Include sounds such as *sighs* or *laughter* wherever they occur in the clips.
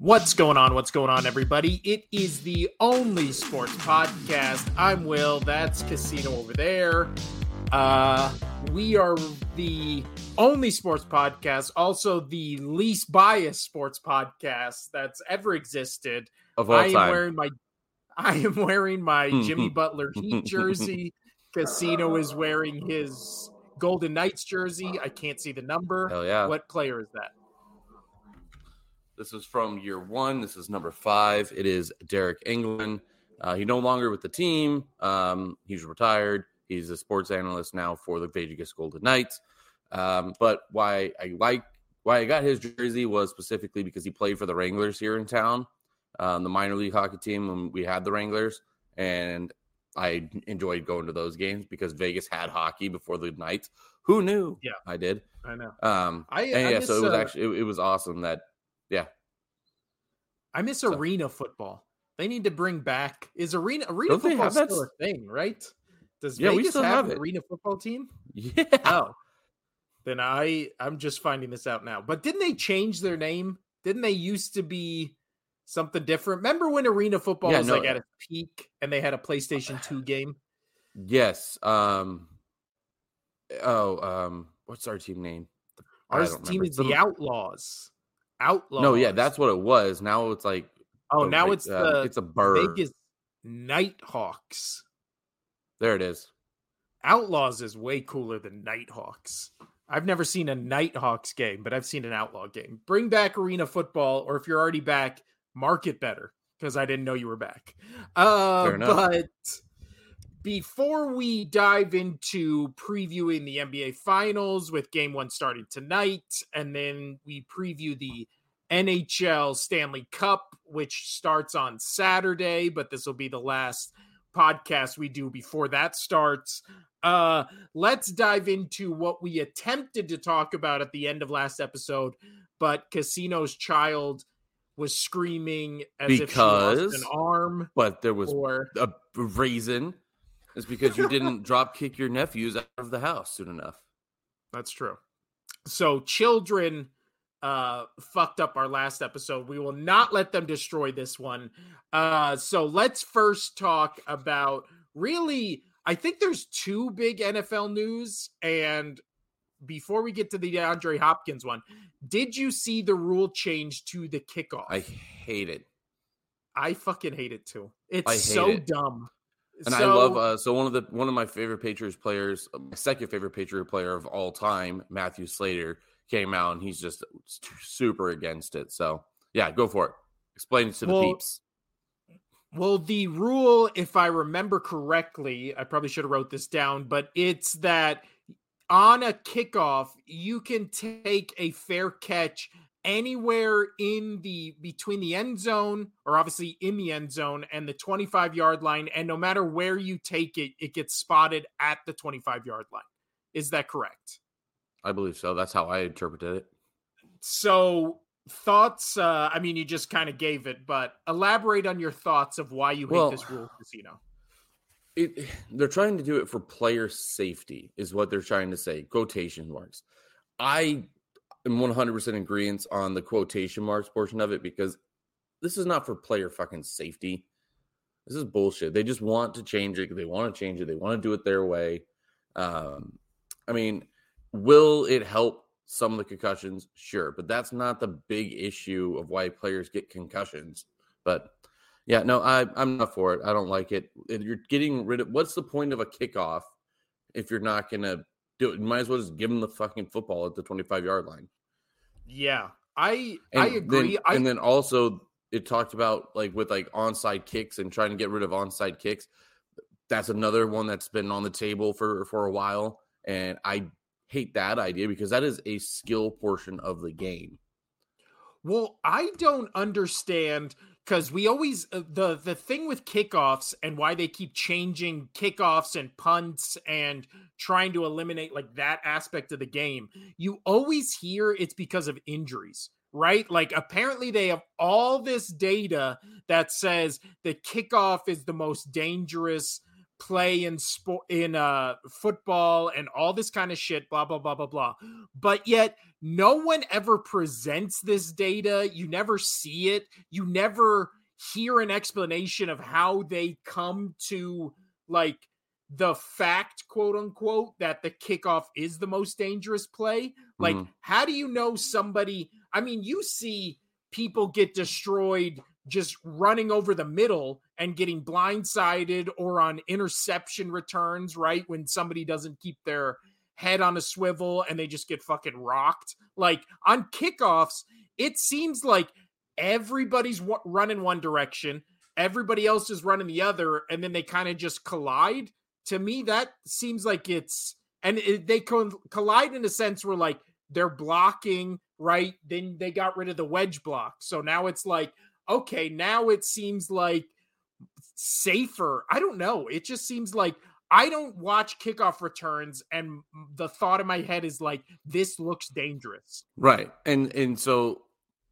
What's going on? What's going on, everybody? It is the only sports podcast. I'm Will. That's Casino over there. Uh, we are the only sports podcast, also the least biased sports podcast that's ever existed. Of all I am time. wearing my I am wearing my *laughs* Jimmy Butler Heat jersey. Casino is wearing his Golden Knights jersey. I can't see the number. Hell yeah. What player is that? This is from year one. This is number five. It is Deryk Engelland. Uh, he's no longer with the team. Um, he's retired. He's a sports analyst now for the Vegas Golden Knights. Um, but why I like why I got his jersey was specifically because he played for the Wranglers here in town, um, the minor league hockey team when we had the Wranglers, and I enjoyed going to those games because Vegas had hockey before the Knights. Who knew? Yeah. I did. I know. Um, I- and I yeah, miss, so it was uh, actually it, it was awesome that yeah I miss So- arena football. They need to bring back is arena arena Don't football that still a thing, right? Does Yeah, we still have, have an arena football team? yeah Oh, then I I'm just finding this out now. But didn't they change their name? Didn't they used to be something different? Remember when arena football Yeah, was no, like at its peak and they had a PlayStation Two game? yes um oh um what's our team name Our team remember. is the Outlaws. Outlaws. no yeah that's what it was now it's like oh the now it's um, the it's a bird Vegas Knight Hawks. there it is Outlaws is way cooler than Knight Hawks. I've never seen a Knight Hawks game, but I've seen an Outlaw game. Bring back arena football, or if you're already back, market better because I didn't know you were back. Uh, Fair enough. but before we dive into previewing the NBA Finals with Game One starting tonight, and then we preview the NHL Stanley Cup, which starts on Saturday, but this will be the last podcast we do before that starts. Uh, let's dive into what we attempted to talk about at the end of last episode, but Casino's child was screaming as if she lost Because- an arm but there was or a reason it's because you didn't *laughs* drop kick your nephews out of the house soon enough That's true. So children uh fucked up our last episode. We will not let them destroy this one. Uh so let's first talk about really I think there's two big NFL news and before we get to the DeAndre Hopkins one, did you see the rule change to the kickoff? i hate it I fucking hate it too. It's hate so it. dumb. And I love uh, so one of the one of my favorite Patriots players, uh, my second favorite Patriot player of all time, Matthew Slater, came out and he's just super against it. So yeah, go for it. Explain it to the Well, peeps. Well, the rule, if I remember correctly, I probably should have wrote this down, but it's that on a kickoff, you can take a fair catch anywhere in the between the end zone or obviously in the end zone and the 25 yard line and no matter where you take it it gets spotted at the 25 yard line is that correct I believe so. That's how I interpreted it. so thoughts uh i mean you just kind of gave it but elaborate on your thoughts of why you hate Well, this rule casino it they're trying to do it for player safety is what they're trying to say quotation marks i am 100% in agreement on the quotation marks portion of it because this is not for player fucking safety this is bullshit they just want to change it they want to change it they want to do it their way um i mean will it help some of the concussions sure but that's not the big issue of why players get concussions but yeah, no, I, I'm not for it. I don't like it. You're getting rid of what's the point of a kickoff if you're not going to do it? You might as well just give them the fucking football at the 25 yard line. Yeah, I And I agree. Then, I and then also, it talked about like with like onside kicks and trying to get rid of onside kicks. That's another one that's been on the table for for a while, and I hate that idea because that is a skill portion of the game. well, I don't understand because we always uh, the the thing with kickoffs and why they keep changing kickoffs and punts and trying to eliminate like that aspect of the game. You always hear it's because of injuries, right? Like apparently they have all this data that says the kickoff is the most dangerous play in sport in uh football and all this kind of shit blah blah blah blah blah. But yet no one ever presents this data. You never see it. You never hear an explanation of how they come to like the fact quote unquote that the kickoff is the most dangerous play. Like mm-hmm. how do you know somebody i mean you see people get destroyed just running over the middle and getting blindsided or on interception returns, right? When somebody doesn't keep their head on a swivel and they just get fucking rocked. Like on kickoffs, it seems like everybody's w- running one direction, everybody else is running the other, and then they kind of just collide. To me, that seems like it's and it, they co- collide in a sense where like they're blocking, right? Then they got rid of the wedge block. So now it's like, okay, now it seems like safer. I don't know. It just seems like I don't watch kickoff returns, and the thought in my head is like, this looks dangerous. Right, and and so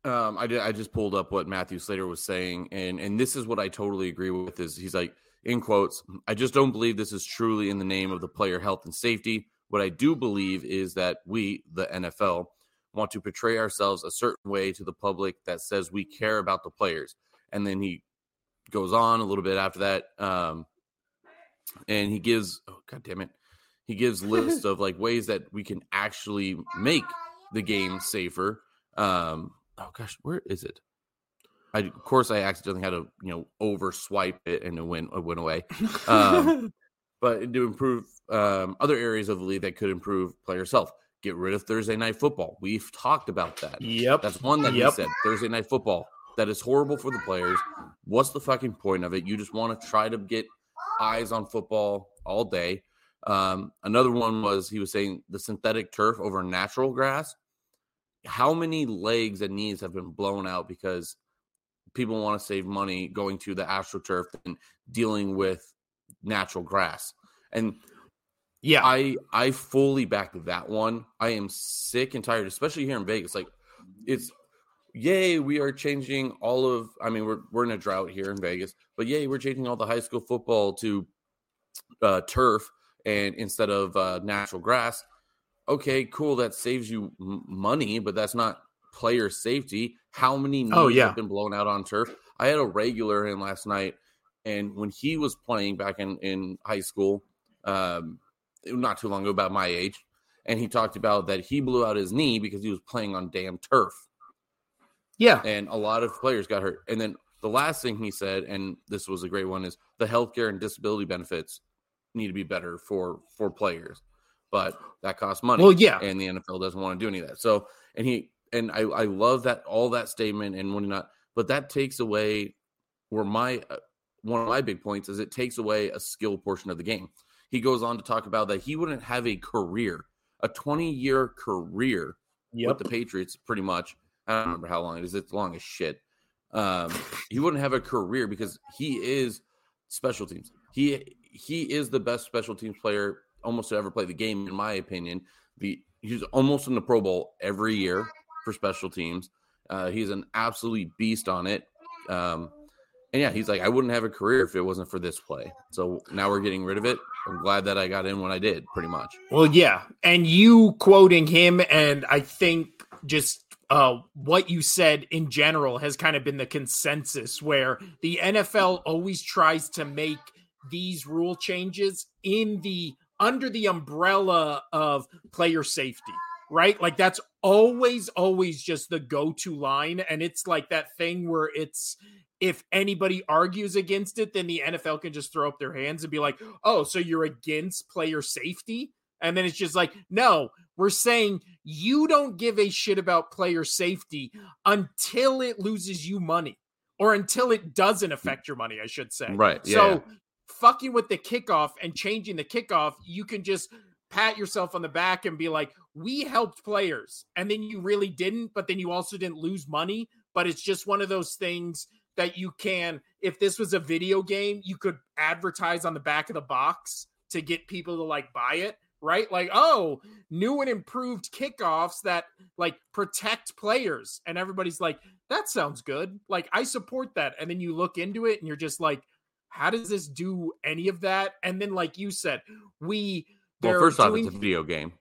um, I did. I just pulled up what Matthew Slater was saying, and and this is what I totally agree with. Is he's like in quotes, I just don't believe this is truly in the name of the player health and safety. What I do believe is that we, the NFL, want to portray ourselves a certain way to the public that says we care about the players. And then he goes on a little bit after that. Um, and he gives, oh, God damn it. He gives lists *laughs* of like ways that we can actually make the game safer. Um, oh gosh, where is it? I, of course, I accidentally had to, you know, over swipe it and it went, it went away. Um, *laughs* but to improve um, other areas of the league that could improve players' health. Get rid of Thursday night football. We've talked about that. Yep. That's one that yep. he said. Thursday night football. That is horrible for the players. What's the fucking point of it? You just want to try to get eyes on football all day. Um, another one was he was saying the synthetic turf over natural grass. How many legs and knees have been blown out because people want to save money going to the astroturf and dealing with natural grass? And yeah, I I fully back that one. I am sick and tired, especially here in Vegas. Like it's yay, we are changing all of I mean, we're we're in a drought here in Vegas, but yay, we're changing all the high school football to uh, turf and instead of uh, natural grass. Okay, cool. That saves you m- money, but that's not player safety. How many knees oh, yeah. have been blown out on turf? I had a regular in last night, and when he was playing back in in high school, um, not too long ago, about my age, and he talked about that he blew out his knee because he was playing on damn turf. Yeah, and a lot of players got hurt. And then the last thing he said, and this was a great one, is the healthcare and disability benefits need to be better for for players, but that costs money. Well, yeah, and the NFL doesn't want to do any of that. So, and he and I I love that all that statement and when not, but that takes away where my uh, one of my big points is it takes away a skill portion of the game. He goes on to talk about that he wouldn't have a career, a 20 year career yep. with the Patriots, pretty much. I don't remember how long it is. It's long as shit. Um, he wouldn't have a career because he is special teams. He he is the best special teams player almost to ever play the game, in my opinion. The he's almost in the Pro Bowl every year for special teams. Uh, he's an absolute beast on it. Um, and yeah, he's like, I wouldn't have a career if it wasn't for this play. So now we're getting rid of it. I'm glad that I got in when I did, pretty much. Well, yeah. And you quoting him, and I think just uh, what you said in general has kind of been the consensus where the NFL always tries to make these rule changes in the under the umbrella of player safety right? Like that's always, always just the go to line. And it's like that thing where it's if anybody argues against it, then the NFL can just throw up their hands and be like, oh, so you're against player safety? And then it's just like, no, we're saying you don't give a shit about player safety until it loses you money or until it doesn't mm. affect your money, I should say. Right. Yeah, so, yeah. fucking with the kickoff and changing the kickoff, you can just pat yourself on the back and be like, we helped players. And then you really didn't, but then you also didn't lose money. But it's just one of those things that you can, if this was a video game, you could advertise on the back of the box to get people to like buy it, right? Like, oh, new and improved kickoffs that like protect players. And everybody's like, that sounds good. Like, I support that. And then you look into it and you're just like, how does this do any of that? And then, like you said, we well, first doing... off, it's a video game.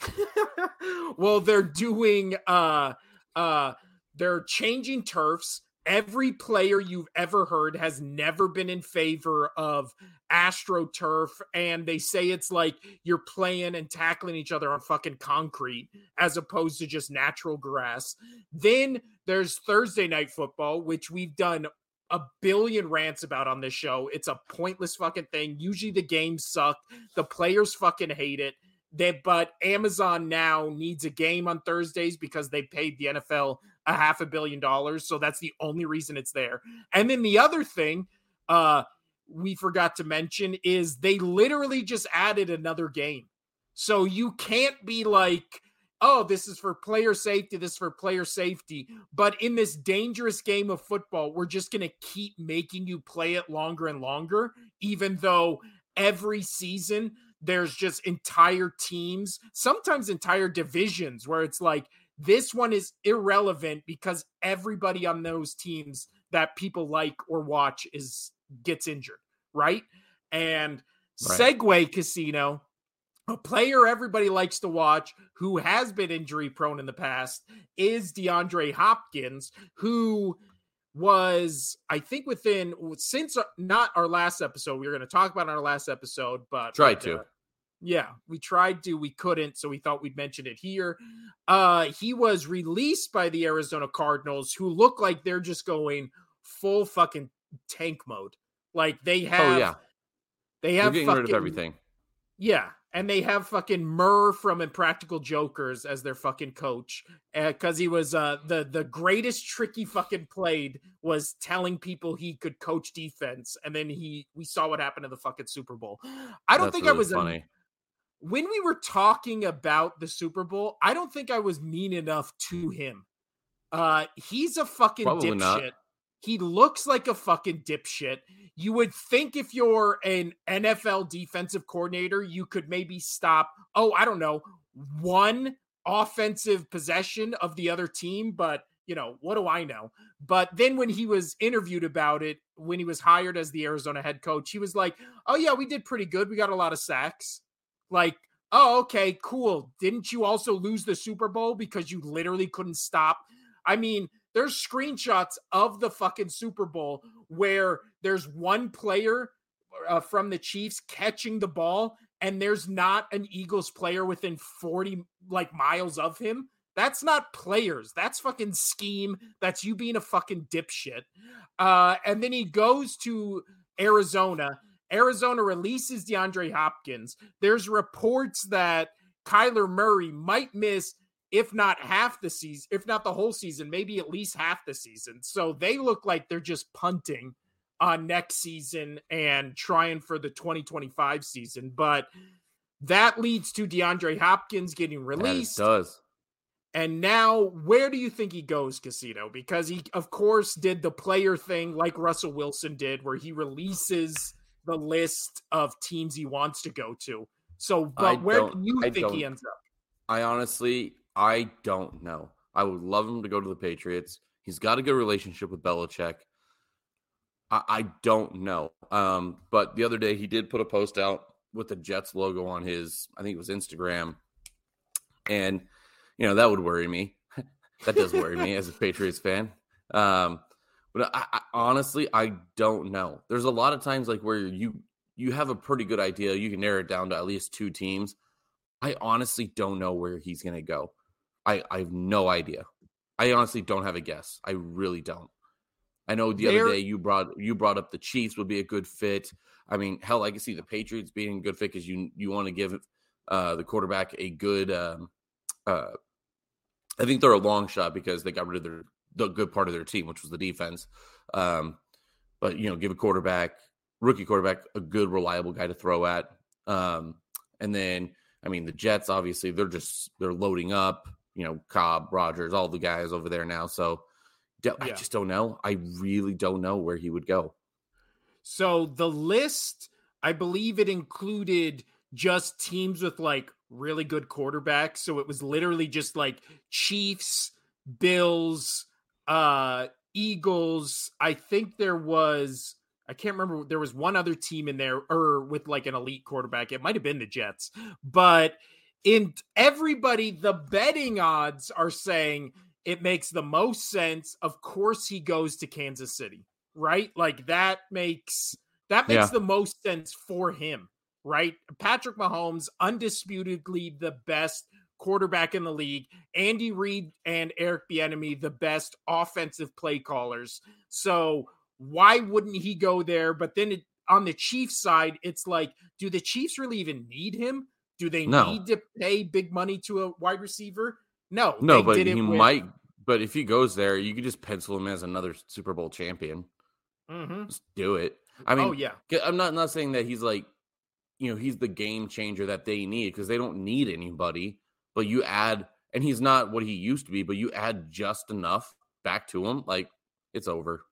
*laughs* well, they're doing uh uh they're changing turfs. Every player you've ever heard has never been in favor of astroturf and they say it's like you're playing and tackling each other on fucking concrete as opposed to just natural grass. Then there's Thursday night football which we've done a billion rants about on this show. It's a pointless fucking thing. Usually the games suck. The players fucking hate it. They, but Amazon now needs a game on Thursdays because they paid the NFL a half a billion dollars. So that's the only reason it's there. And then the other thing uh, we forgot to mention is they literally just added another game. So you can't be like, oh, this is for player safety, this is for player safety. But in this dangerous game of football, we're just going to keep making you play it longer and longer, even though every season there's just entire teams, sometimes entire divisions where it's like, this one is irrelevant because everybody on those teams that people like or watch is gets injured, right? And right. Segue Casino a player everybody likes to watch who has been injury prone in the past is DeAndre Hopkins, who was, I think, within since not our last episode, we were going to talk about our last episode, but tried to. Uh, yeah, we tried to, we couldn't, so we thought we'd mention it here. Uh, he was released by the Arizona Cardinals, who look like they're just going full fucking tank mode. Like they oh, have, oh, yeah. they have getting fucking, rid of everything. Yeah, and they have fucking Murr from Impractical Jokers as their fucking coach because uh, he was uh, the the greatest trick he fucking played was telling people he could coach defense, and then he we saw what happened in the fucking Super Bowl. I don't That's think really I was funny. A, when we were talking about the Super Bowl. I don't think I was mean enough to him. Uh, he's a fucking Probably dipshit. Not. He looks like a fucking dipshit. You would think if you're an NFL defensive coordinator, you could maybe stop, oh, I don't know, one offensive possession of the other team, but you know, what do I know? But then when he was interviewed about it, when he was hired as the Arizona head coach, he was like, "Oh yeah, we did pretty good. We got a lot of sacks." Like, "Oh, okay, cool. Didn't you also lose the Super Bowl because you literally couldn't stop?" I mean, there's screenshots of the fucking Super Bowl where there's one player uh, from the Chiefs catching the ball and there's not an Eagles player within 40 like miles of him. That's not players. That's fucking scheme. That's you being a fucking dipshit. Uh, and then he goes to Arizona. Arizona releases DeAndre Hopkins. There's reports that Kyler Murray might miss if not half the season, if not the whole season, maybe at least half the season. So they look like they're just punting on next season and trying for the 2025 season. But that leads to DeAndre Hopkins getting released. That does. And now, where do you think he goes, Casino? Because he, of course, did the player thing like Russell Wilson did, where he releases the list of teams he wants to go to. So, but where do you I think he ends up? I honestly, I don't know. I would love him to go to the Patriots. He's got a good relationship with Belichick. I, I don't know. Um, but the other day he did put a post out with the Jets logo on his, I think it was Instagram. And, you know, that would worry me. *laughs* that does worry me as a Patriots fan. Um, but I, I, honestly, I don't know. There's a lot of times like where you you have a pretty good idea. You can narrow it down to at least two teams. I honestly don't know where he's going to go. I, I have no idea. I honestly don't have a guess. I really don't. I know the other day you brought you brought up the Chiefs would be a good fit. I mean, hell, I can see the Patriots being a good fit because you you want to give uh, the quarterback a good. Um, uh, I think they're a long shot because they got rid of their the good part of their team, which was the defense. Um, but you know, give a quarterback, rookie quarterback, a good reliable guy to throw at. Um, and then, I mean, the Jets obviously they're just they're loading up you know, Cobb, Rodgers, all the guys over there now. So yeah. I just don't know. I really don't know where he would go. So the list, I believe it included just teams with like really good quarterbacks. So it was literally just like Chiefs, Bills, uh, Eagles. I think there was I can't remember. There was one other team in there, or with like an elite quarterback. It might have been the Jets, but in everybody, the betting odds are saying it makes the most sense. Of course, he goes to Kansas City, right? Like that makes that makes yeah. the most sense for him, right? Patrick Mahomes, undisputedly the best quarterback in the league. Andy Reid and Eric Bieniemy, the best offensive play callers. So why wouldn't he go there? But then it, on the Chiefs side, it's like, do the Chiefs really even need him? Do they no. need to pay big money to a wide receiver? No, no, but he with... might. But if he goes there, you could just pencil him as another Super Bowl champion. Mm-hmm. Just do it. I mean, oh yeah, I'm not not saying that he's like, you know, he's the game changer that they need because they don't need anybody. But you add, and he's not what he used to be, but you add just enough back to him, like it's over.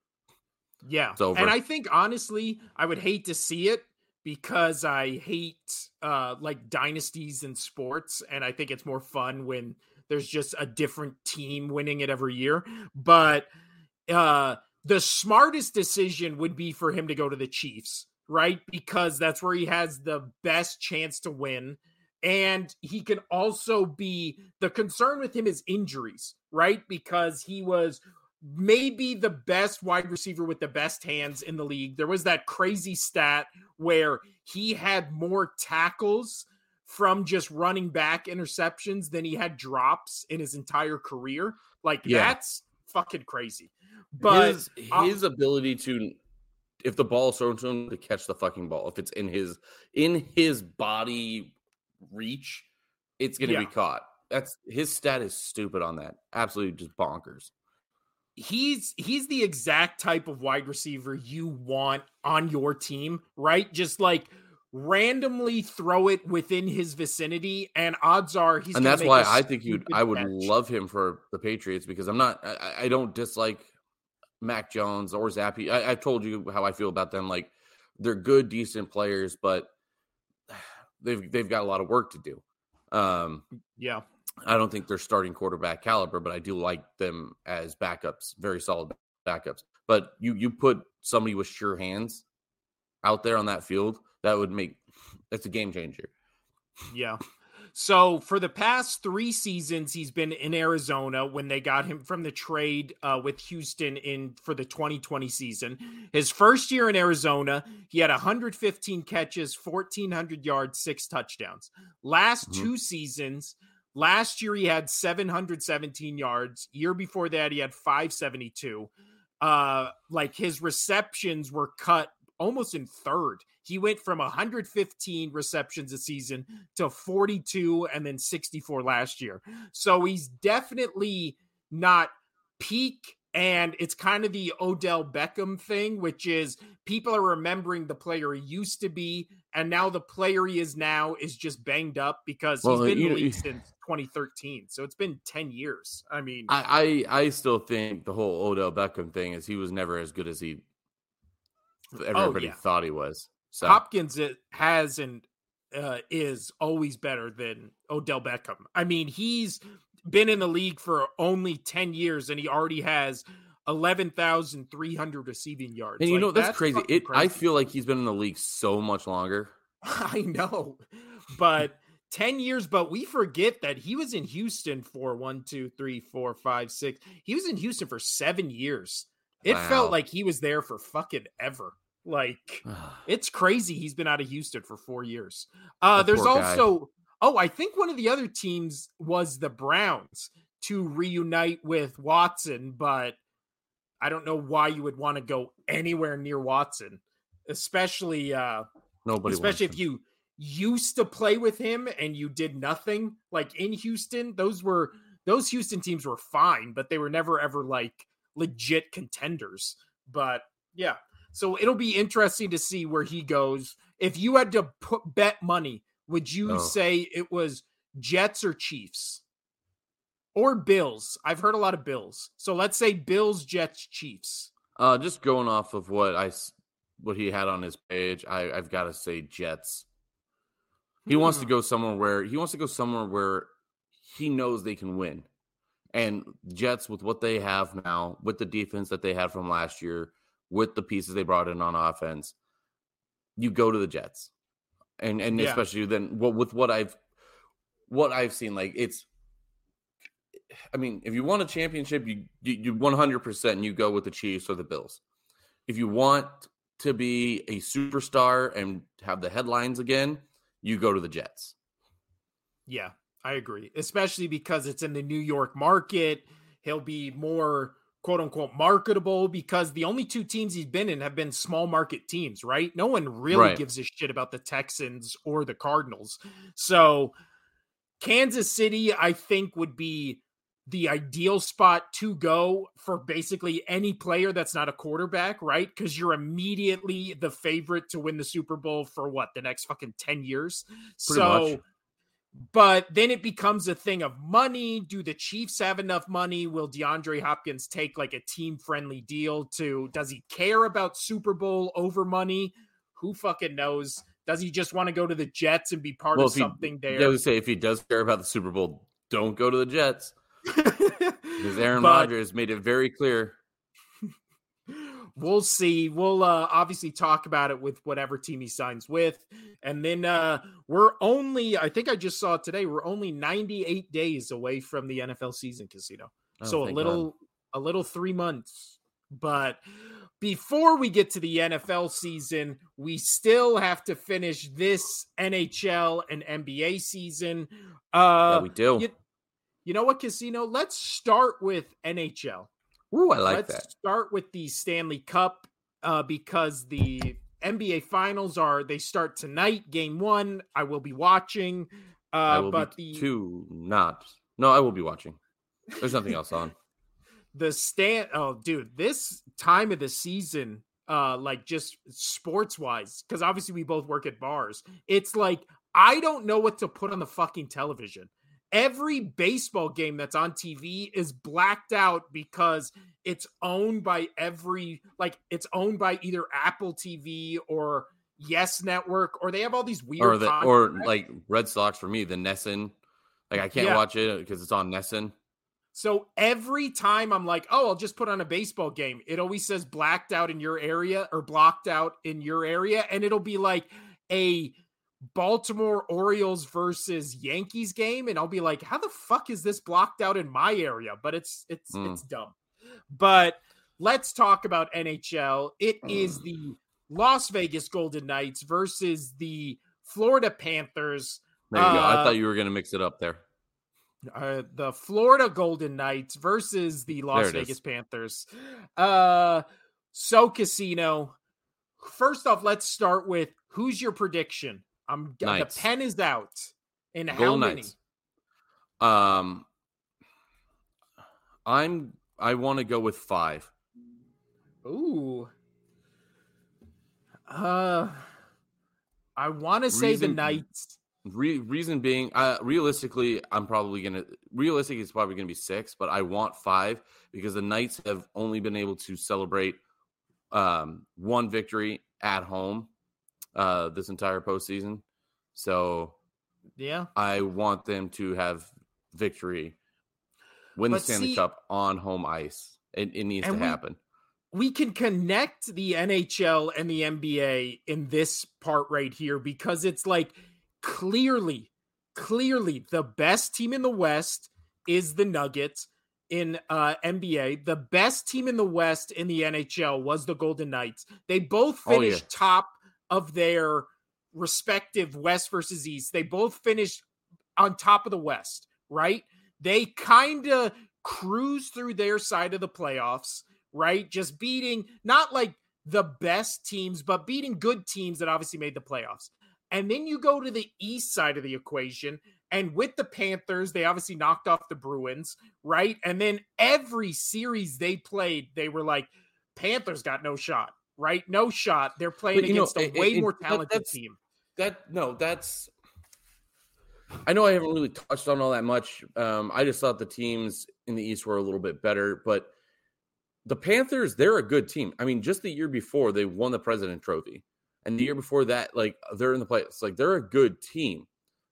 Yeah, it's over. And I think honestly, I would hate to see it because I hate uh like dynasties in sports and I think it's more fun when there's just a different team winning it every year. But uh the smartest decision would be for him to go to the Chiefs, right? Because that's where he has the best chance to win. And he can also be the concern with him is injuries, right? Because he was maybe the best wide receiver with the best hands in the league. There was that crazy stat where he had more tackles from just running back interceptions than he had drops in his entire career. Like yeah. that's fucking crazy. But his, his ability to if the ball is thrown to him to catch the fucking ball, if it's in his in his body reach, it's gonna yeah. be caught. That's his stat is stupid on that. Absolutely just bonkers he's he's the exact type of wide receiver you want on your team, right? Just like randomly throw it within his vicinity, and odds are he's. And that's why I think you'd I would catch. love him for the Patriots because I'm not. I, I don't dislike Mac Jones or Zappe. I, I told you how I feel about them. Like they're good, decent players, but they've they've got a lot of work to do. Um, yeah, I don't think they're starting quarterback caliber, but I do like them as backups, very solid backups. But you you put somebody with sure hands out there on that field, that would make that's a game changer. Yeah. So for the past three seasons, he's been in Arizona when they got him from the trade uh, with Houston in for the 2020 season. His first year in Arizona, he had 115 catches, 1,400 yards, six touchdowns. Last mm-hmm. two seasons, Last year he had 717 yards. Year before that he had 572. Uh like his receptions were cut almost in third. He went from 115 receptions a season to 42 and then 64 last year. So he's definitely not peak and it's kind of the Odell Beckham thing, which is people are remembering the player he used to be, and now the player he is now is just banged up because well, he's been in the league since 2013. So it's been 10 years. I mean, I, I, I still think the whole Odell Beckham thing is he was never as good as he oh, everybody oh, yeah. thought he was. So Hopkins it has and uh, is always better than Odell Beckham. I mean, he's been in the league for only 10 years and he already has 11,300 receiving yards. And you like, know, that's, that's crazy. It, crazy. I feel like he's been in the league so much longer. *laughs* I know, but 10 years, but we forget that he was in Houston for one, two, three, four, five, six. He was in Houston for seven years. It wow. felt like he was there for fucking ever. Like it's crazy. He's been out of Houston for four years. Uh, there's also Oh, I think one of the other teams was the Browns to reunite with Watson, but I don't know why you would want to go anywhere near Watson, especially uh nobody especially if you used to play with him and you did nothing like in Houston, those were those Houston teams were fine, but they were never ever like legit contenders. But yeah, so it'll be interesting to see where he goes. If you had to put bet money would you say it was Jets or Chiefs? Or Bills? I've heard a lot of Bills. So let's say Bills, Jets, Chiefs. Uh, just going off of what I what he had on his page, I, I've got to say Jets. He hmm. wants to hmm. go somewhere where he wants to go somewhere where he knows they can win. And Jets, with what they have now, with the defense that they had from last year, with the pieces they brought in on offense, you go to the Jets. And and Yeah. especially then with what I've what I've seen, like it's I mean, if you want a championship, you you, you 100% you go with the Chiefs or the Bills. If you want to be a superstar and have the headlines again, you go to the Jets. Yeah, I agree. Especially because it's in the New York market. He'll be more quote unquote marketable because the only two teams he's been in have been small market teams, right? No one really Right. gives a shit about the Texans or the Cardinals. So Kansas City, I think, would be the ideal spot to go for basically any player that's not a quarterback, right? Because you're immediately the favorite to win the Super Bowl for what the next fucking 10 years. Pretty so much. But then it becomes a thing of money. Do the Chiefs have enough money? Will DeAndre Hopkins take like a team friendly deal to does he care about Super Bowl over money? Who fucking knows? Does he just want to go to the Jets and be part Well, of he- something I there? would say if he does care about the Super Bowl, don't go to the Jets *laughs* because Aaron Rodgers made it very clear. We'll see. We'll uh, obviously talk about it with whatever team he signs with. And then uh, we're only, I think I just saw it today, we're only 98 days away from the NFL season casino. Oh, so a little, a little three months. But before we get to the NFL season, we still have to finish this NHL and NBA season. Uh, yeah, we do. you, you know what, Casino? Let's start with NHL. Ooh, I like Let's that. start with the Stanley Cup uh, because the NBA Finals are they start tonight. Game one, I will be watching. Uh, I will but be the too not. No, I will be watching. There's nothing else on. *laughs* the stand. Oh, dude, this time of the season, uh, like just sports wise, because obviously we both work at bars. It's like I don't know what to put on the fucking television. Every baseball game that's on TV is blacked out because it's owned by every like it's owned by either Apple TV or Yes Network or they have all these weird or the or like Red Sox for me, the NESN. Like I can't Yeah. watch it because it's on NESN. So every time I'm like, oh, I'll just put on a baseball game, it always says blacked out in your area or blocked out in your area. And it'll be like a Baltimore Orioles versus Yankees game. And I'll be like, how the fuck is this blocked out in my area? But it's it's Mm. it's dumb. But let's talk about NHL. It is Mm. the Las Vegas Golden Knights versus the Florida Panthers. There you go. I Uh, thought you were gonna mix it up there. uh, the Florida Golden Knights versus the Las Vegas is. Panthers. Uh, so Casino. First off, let's start with who's your prediction? I'm Knights. the pen is out. And how many? Knights. Um, I'm. I want to go with five. Ooh. Uh, I want to say the Knights. Re- reason being, uh, realistically, I'm probably gonna. Realistic is probably gonna be six, but I want five because the Knights have only been able to celebrate um, one victory at home uh, this entire postseason. So Yeah. I want them to have victory, win the Stanley see- Cup on home ice. It, it needs to we- happen. we can connect the NHL and the NBA in this part right here because it's like clearly, clearly the best team in the West is the Nuggets in uh NBA. The best team in the West in the NHL was the Golden Knights. They both Oh, yeah. finished top of their respective West versus East. They both finished on top of the West, right? They kind of cruise through their side of the playoffs right? Just beating not like the best teams, but beating good teams that obviously made the playoffs. And then you go to the east side of the equation, and with the Panthers, they obviously knocked off the Bruins, right? And then every series they played, they were like, Panthers got no shot, right? No shot. They're playing you know, against a it- way it- more talented team. That no, that's. I know I haven't really touched on all that much. Um, I just thought the teams in the East were a little bit better, but the Panthers, they're a good team. I mean, just the year before they won the President Trophy, and the year before that, like they're in the playoffs. Like they're a good team.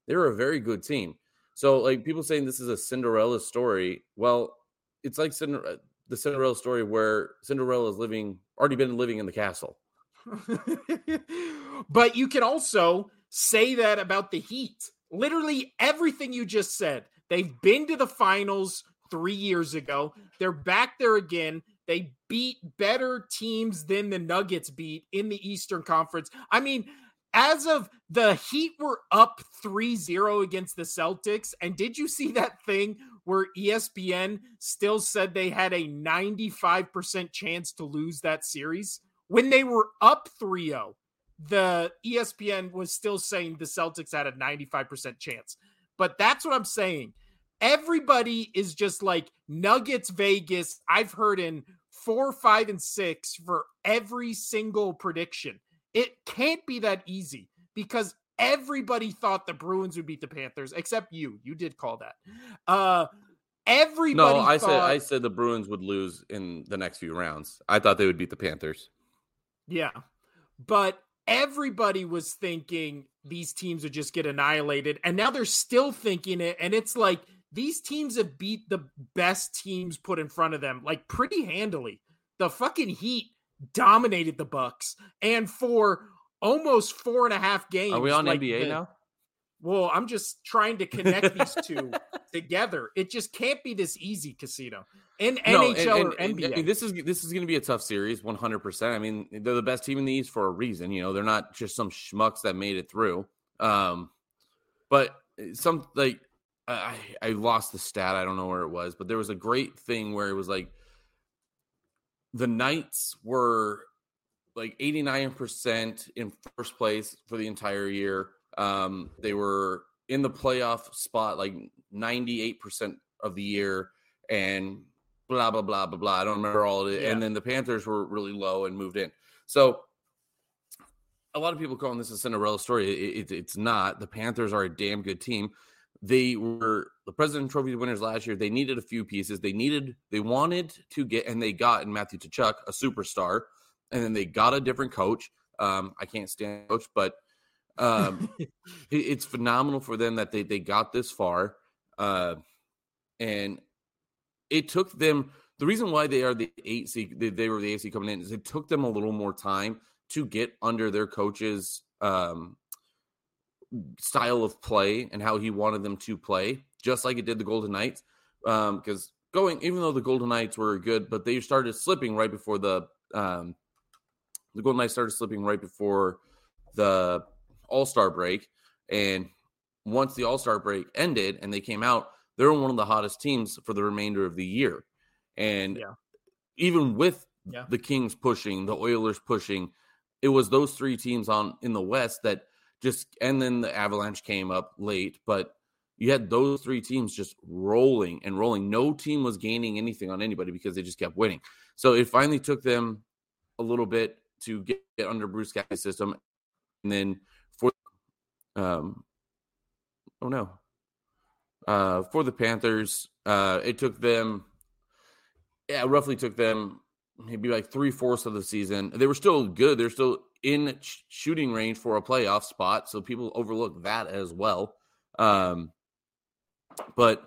They're a very good team. So, like people saying this is a Cinderella story. Well, it's like Cinder- uh, the Cinderella story where Cinderella is living already been living in the castle. *laughs* but you can also say that about the Heat. Literally everything you just said. They've been to the finals three years ago. They're back there again. They beat better teams than the Nuggets beat in the Eastern Conference. I mean, as of the Heat were up 3-0 against the Celtics. And did you see that thing where ESPN still said they had a 95% chance to lose that series? When they were up 3-0, the ESPN was still saying the Celtics had a 95% chance. But that's what I'm saying. Everybody is just like Nuggets Vegas. I've heard in four, five, and six for every single prediction. It can't be that easy because everybody thought the Bruins would beat the Panthers, except you. You did call that. Uh everybody No, I thought, said I said the Bruins would lose in the next few rounds. I thought they would beat the Panthers. Yeah. But everybody was thinking these teams would just get annihilated. And now they're still thinking it. And it's like these teams have beat the best teams put in front of them like pretty handily. The fucking Heat dominated the Bucks, and for almost four and a half games. Are we on like NBA the- now? Well, I'm just trying to connect these two *laughs* together. It just can't be this easy, Casino. In No, NHL and- or NBA. and this is this is going to be a tough series, one hundred percent. I mean, they're the best team in the East for a reason. You know, they're not just some schmucks that made it through. Um, but some like I I lost the stat. I don't know where it was, but there was a great thing where it was like the Knights were like eighty nine percent in first place for the entire year. Um, they were in the playoff spot like ninety eight percent of the year, and blah blah blah blah blah. I don't remember all of it. Yeah. And then the Panthers were really low and moved in. So a lot of people calling this a Cinderella story. It, it, it's not. The Panthers are a damn good team. They were the President Trophy winners last year. They needed a few pieces. They needed, they wanted to get, and they got in Matthew Tkachuk a superstar, and then they got a different coach. Um, I can't stand coach, but um, *laughs* it- it's phenomenal for them that they they got this far, uh, and it took them. The reason why they are the eight seed, they, they were the eight seed coming in, is it took them a little more time to get under their coach's um, style of play and how he wanted them to play, just like it did the Golden Knights. Because going, even though the Golden Knights were good, but they started slipping right before the um, the Golden Knights started slipping right before the All Star break, and once the All Star break ended and they came out, they were one of the hottest teams for the remainder of the year. And Yeah. even with Yeah. the Kings pushing, the Oilers pushing, it was those three teams on in the West that just and then the Avalanche came up late, but you had those three teams just rolling and rolling. No team was gaining anything on anybody because they just kept winning. So it finally took them a little bit to get, get under Bruce Cassidy's system, and then for um, oh no, uh, for the Panthers, uh, it took them, yeah, roughly took them maybe like three fourths of the season. They were still good. They're still in sh- shooting range for a playoff spot, so people overlook that as well. Um, but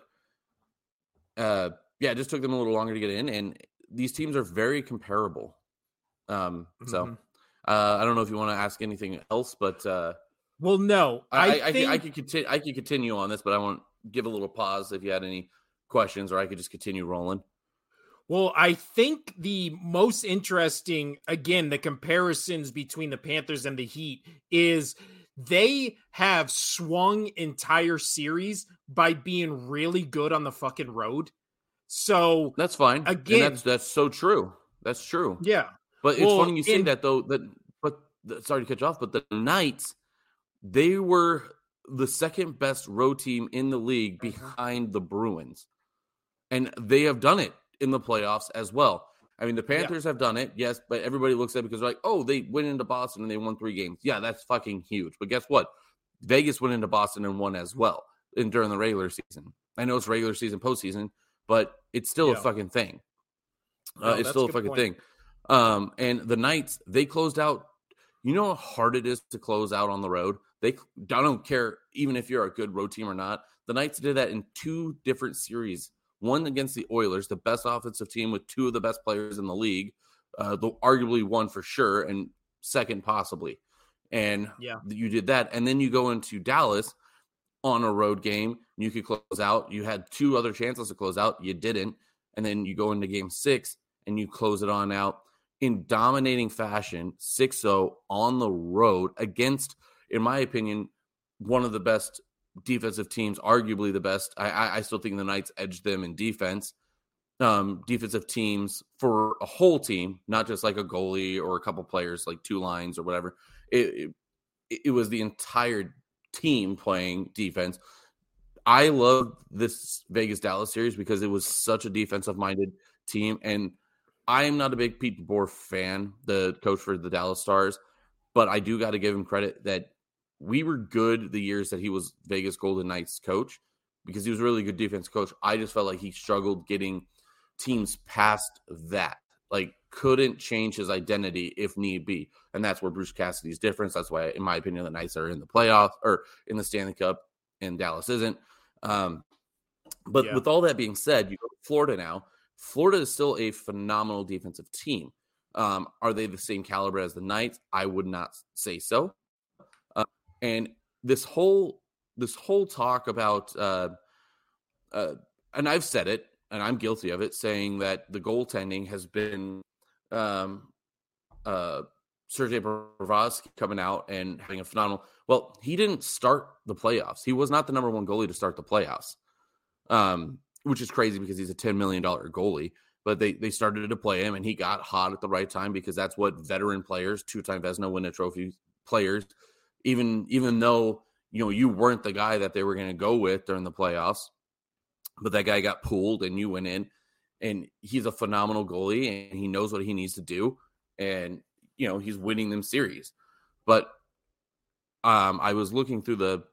uh, yeah, it just took them a little longer to get in, and these teams are very comparable. Um, so Mhm. uh, I don't know if you want to ask anything else, but uh, Well, no. I, I, I, I, could, I could continue. I could continue on this, but I want to give a little pause if you had any questions, or I could just continue rolling. Well, I think the most interesting, again, the comparisons between the Panthers and the Heat is they have swung entire series by being really good on the fucking road. So, That's fine. Again- and that's that's so true. That's true. yeah. But it's Well, funny you say in- that though. That but the, sorry to cut you off, but the Knights, they were the second best road team in the league Uh-huh. behind the Bruins, and they have done it in the playoffs as well. I mean, the Yeah. Panthers have done it, yes, but everybody looks at it because they're like, oh, they went into Boston and they won three games. Yeah, that's fucking huge. But guess what? Vegas went into Boston and won as well in, during the regular season. I know it's regular season, postseason, but it's still Yeah. a fucking thing. No, Uh, it's still a a fucking point. thing. Um, and the Knights, they closed out. You know how hard it is to close out on the road. They, I don't care even if you're a good road team or not. The Knights did that in two different series. One against the Oilers, the best offensive team with two of the best players in the league, uh, the arguably one for sure, and second possibly. And yeah, you did that, and then you go into Dallas on a road game. You could close out. You had two other chances to close out. You didn't, and then you go into Game Six and you close it on out in dominating fashion, 6-0 on the road against, in my opinion, one of the best defensive teams, arguably the best. I, I still think the Knights edged them in defense. Um, defensive teams for a whole team, not just like a goalie or a couple players, like two lines or whatever. It, it, it was the entire team playing defense. I love this Vegas Dallas series because it was such a defensive minded team. And I am not a big Pete DeBoer fan, the coach for the Dallas Stars, but I do got to give him credit that we were good the years that he was Vegas Golden Knights coach because he was really good defense coach. I just felt like he struggled getting teams past that. Like couldn't change his identity if need be. And that's where Bruce Cassidy's difference. That's why, in my opinion, the Knights are in the playoffs or in the Stanley Cup and Dallas isn't. Um, but yeah. with all that being said, you go to Florida now. Florida is still a phenomenal defensive team. Um, are they the same caliber as the Knights? I would not say so. And this whole this whole talk about uh, uh, and I've said it, and I'm guilty of it, saying that the goaltending has been um, uh, Sergei coming out and having a phenomenal. Well, he didn't start the playoffs. He was not the number one goalie to start the playoffs, um, which is crazy because he's a ten million dollar goalie. But they they started to play him, and he got hot at the right time because that's what veteran players, two time Vezina win a trophy players even even though you know you weren't the guy that they were going to go with during the playoffs, but that guy got pulled and you went in, and he's a phenomenal goalie and he knows what he needs to do, and you know he's winning them series. But um, I was looking through the,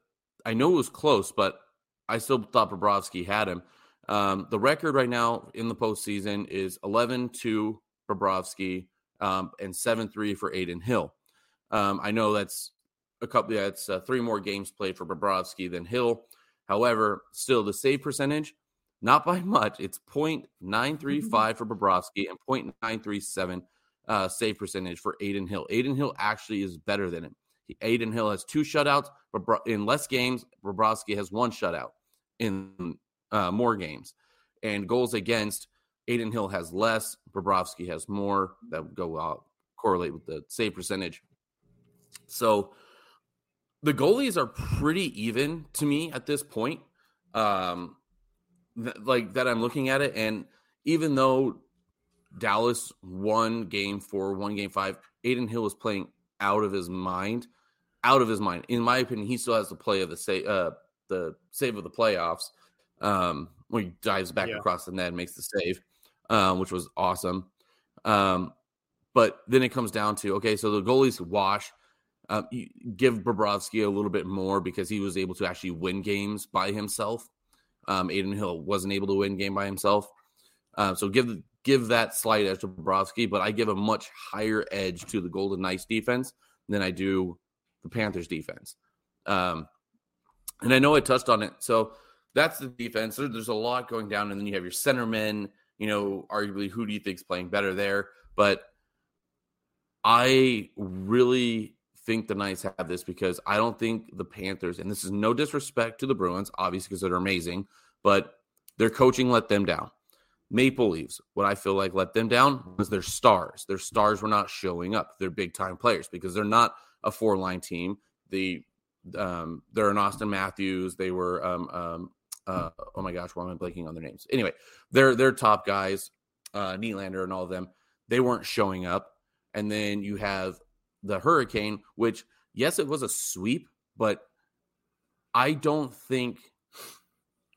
I know it was close, but I still thought Bobrovsky had him. Um, the record right now in the postseason is 11 2 Bobrovsky um, and 7 3 for Adin Hill. Um, I know that's a couple. Yeah, it's uh, three more games played for Bobrovsky than Hill. However, still the save percentage, not by *laughs* much. It's 0.935 mm-hmm. for Bobrovsky and 0.937 uh, save percentage for Adin Hill. Adin Hill actually is better than him. He, Adin Hill has two shutouts in less games. Bobrovsky has one shutout in uh, more games. And goals against, Adin Hill has less. Bobrovsky has more. That go out correlate with the save percentage. So the goalies are pretty even to me at this point. Um, th- like that, I'm looking at it, and even though Dallas won game four, one game five, Adin Hill is playing out of his mind. Out of his mind, in my opinion, he still has the play of the save, uh, the save of the playoffs. Um, when he dives back yeah. across the net and makes the save, um, which was awesome. Um, but then it comes down to okay, so the goalies wash. Um, give Bobrovsky a little bit more because he was able to actually win games by himself. Um, Adin Hill wasn't able to win game by himself. Uh, so give give that slight edge to Bobrovsky, but I give a much higher edge to the Golden Knights defense than I do the Panthers defense. Um, and I know I touched on it. So that's the defense. There's a lot going down, and then you have your centermen. You know, arguably, who do you think is playing better there? But I really think the Knights have this because I don't think the Panthers, and this is no disrespect to the Bruins, obviously, because they're amazing, but their coaching let them down. Maple Leafs, what I feel like let them down was their stars. Their stars were not showing up. They're big time players because they're not a four line team. The um, they're an Auston Matthews. They were um, um, uh, oh my gosh, why am I blanking on their names? Anyway, they're they're top guys, uh, Nylander and all of them. They weren't showing up, and then you have the Hurricane, which yes, it was a sweep, but I don't think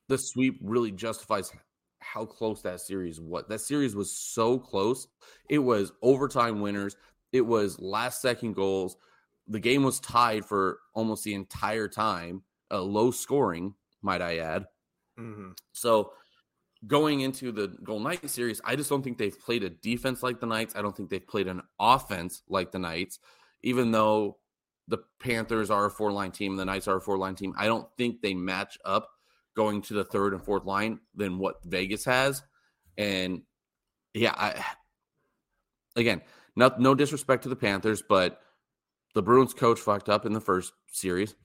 the sweep really justifies how close that series was. That series was so close. It was overtime winners. It was last second goals. The game was tied for almost the entire time. Uh, low scoring, might I add. Mm-hmm. So going into the Golden Knights series, I just don't think they've played a defense like the Knights. I don't think they've played an offense like the Knights. Even though the Panthers are a four line team, and the Knights are a four line team, I don't think they match up going to the third and fourth line than what Vegas has. And yeah, I again, no disrespect to the Panthers, but the Bruins coach fucked up in the first series.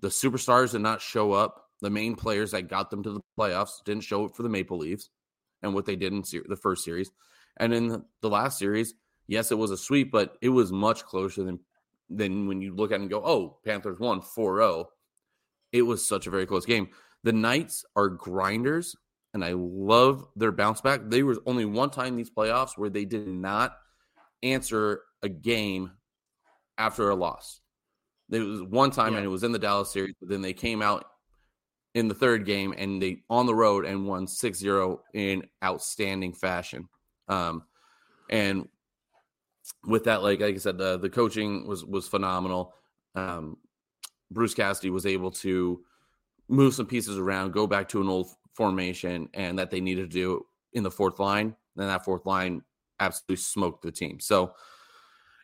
The superstars did not show up. The main players that got them to the playoffs didn't show up for the Maple Leafs and what they did in the first series. And in the, last series, yes, it was a sweep, but it was much closer than than when you look at it and go, oh, Panthers won 4 0. It was such a very close game. The Knights are grinders, and I love their bounce back. There was only one time these playoffs where they did not answer a game after a loss. There was one time, yeah. and it was in the Dallas series, but then they came out in the third game and they on the road and won 6-0 in outstanding fashion. Um, and with that, like, like I said, the, the coaching was was phenomenal. Um, Bruce Cassidy was able to move some pieces around, go back to an old formation, and that they needed to do in the fourth line. And that fourth line absolutely smoked the team. So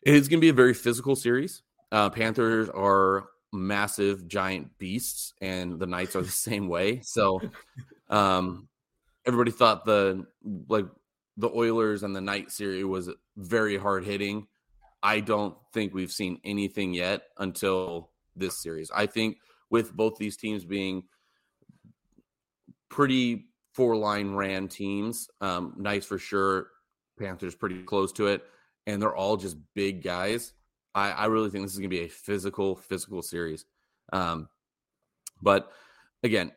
it's going to be a very physical series. Uh, Panthers are massive, giant beasts, and the Knights are the *laughs* same way. So um, everybody thought the like the Oilers and the Knight series was very hard hitting. I don't think we've seen anything yet until this series. I think with both these teams being pretty four line ran teams, um, Knights for sure, Panthers pretty close to it, and they're all just big guys. I, I really think this is going to be a physical, physical series. Um, but again,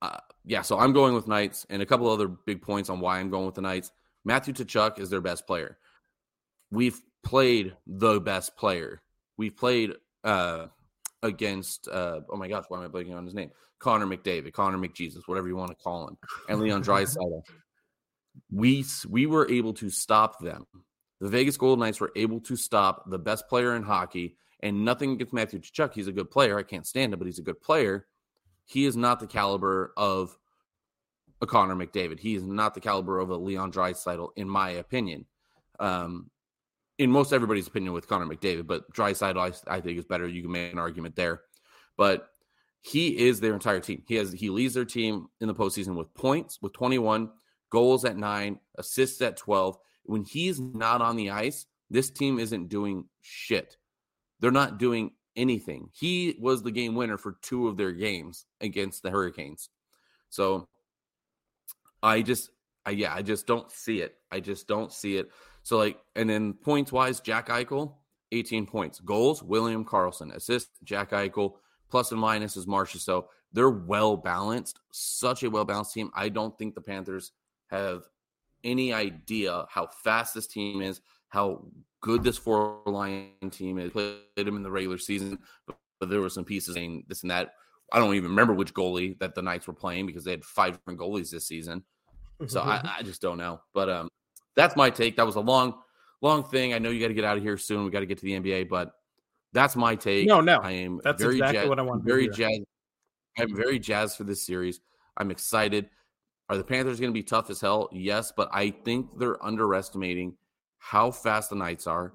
uh, yeah, so I'm going with Knights, and a couple other big points on why I'm going with the Knights. Matthew Tkachuk is their best player. We've played the best player. We've played uh, against uh, oh my gosh, why am I blanking on his name? Connor McDavid, Connor McJesus, whatever you want to call him, and Leon *laughs* Draisaitl. we we were able to stop them. The Vegas Golden Knights were able to stop the best player in hockey, and nothing against Matthew Tkachuk. He's a good player. I can't stand him, but he's a good player. He is not the caliber of a Connor McDavid. He is not the caliber of a Leon Draisaitl, in my opinion. Um, in most everybody's opinion with Connor McDavid, but Draisaitl I, I think is better. You can make an argument there, but he is their entire team. He has he leads their team in the postseason with points with 21, goals at nine, assists at 12. When he's not on the ice, this team isn't doing shit. They're not doing anything. He was the game winner for two of their games against the Hurricanes. So I just, I, yeah, I just don't see it. I just don't see it. So like, and then points wise, Jack Eichel, 18 points. Goals, William Karlsson. Assist, Jack Eichel. Plus and minus is Marcia. So they're well balanced. Such a well balanced team. I don't think the Panthers have any idea how fast this team is, how good this four line team is. Played them in the regular season, but, but there were some pieces saying this and that. I don't even remember which goalie that the Knights were playing because they had five different goalies this season. So I, *laughs* I, just don't know. But um, that's my take. That was a long, long thing. I know you got to get out of here soon. We got to get to the NBA, but that's my take. No, no, I am that's very exactly jazz, what I want. Very jazzed. I'm very jazzed for this series. I'm excited. Are the Panthers going to be tough as hell? Yes, but I think they're underestimating how fast the Knights are,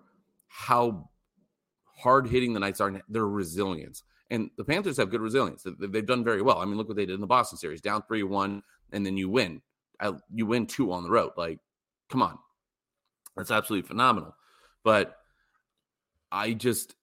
how hard hitting the Knights are, and their resilience. And the Panthers have good resilience. They've done very well. I mean, look what they did in the Boston series down 3 1, and then you win. You win two on the road. Like, come on. That's absolutely phenomenal. But I just,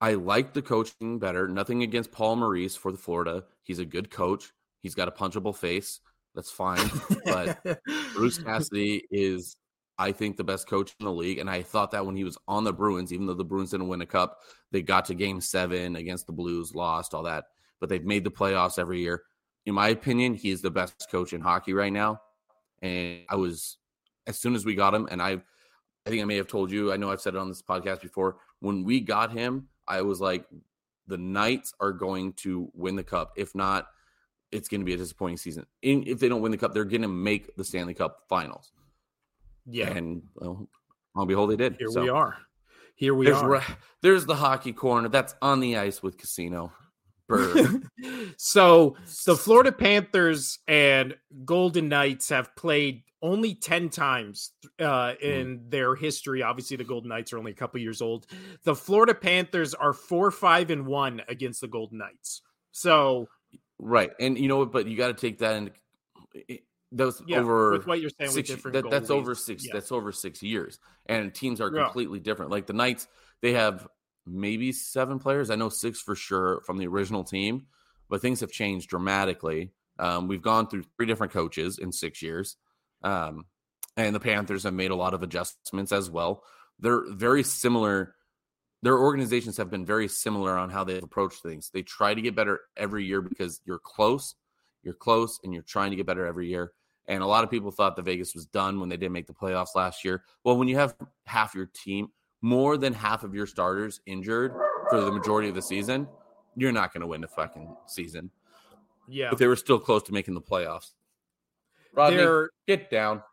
I like the coaching better. Nothing against Paul Maurice for the Florida. He's a good coach. He's got a punchable face. That's fine. But *laughs* Bruce Cassidy is, I think, the best coach in the league. And I thought that when he was on the Bruins, even though the Bruins didn't win a cup, they got to game seven against the Blues, lost, all that. But they've made the playoffs every year. In my opinion, he is the best coach in hockey right now. And I was, as soon as we got him, and I, I think I may have told you, I know I've said it on this podcast before. When we got him, I was like, the Knights are going to win the cup. If not, it's going to be a disappointing season. In, if they don't win the cup, they're going to make the Stanley Cup Finals. Yeah, and well, on behold, they did. Here so, we are. Here we there's are. there's the hockey corner. That's on the ice with Casino. *laughs* so the Florida Panthers and Golden Knights have played only 10 times uh, hmm. in mm. their history. Obviously, the Golden Knights are only a couple years old. The Florida Panthers are four, five, and one against the Golden Knights. So, right. And you know what? But you got to take that into those Yeah, over with what you're saying with six, different that, that's over six Yeah. that's over six years and teams are Yeah. completely different like the knights they have maybe seven players i know six for sure from the original team but things have changed dramatically um, we've gone through three different coaches in six years um, and the panthers have made a lot of adjustments as well they're very similar their organizations have been very similar on how they've approached things they try to get better every year because you're close you're close and you're trying to get better every year and a lot of people thought the Vegas was done when they didn't make the playoffs last year. Well, when you have half your team, more than half of your starters injured for the majority of the season, you're not going to win the fucking season. Yeah. But they were still close to making the playoffs. Rodney, They're get down.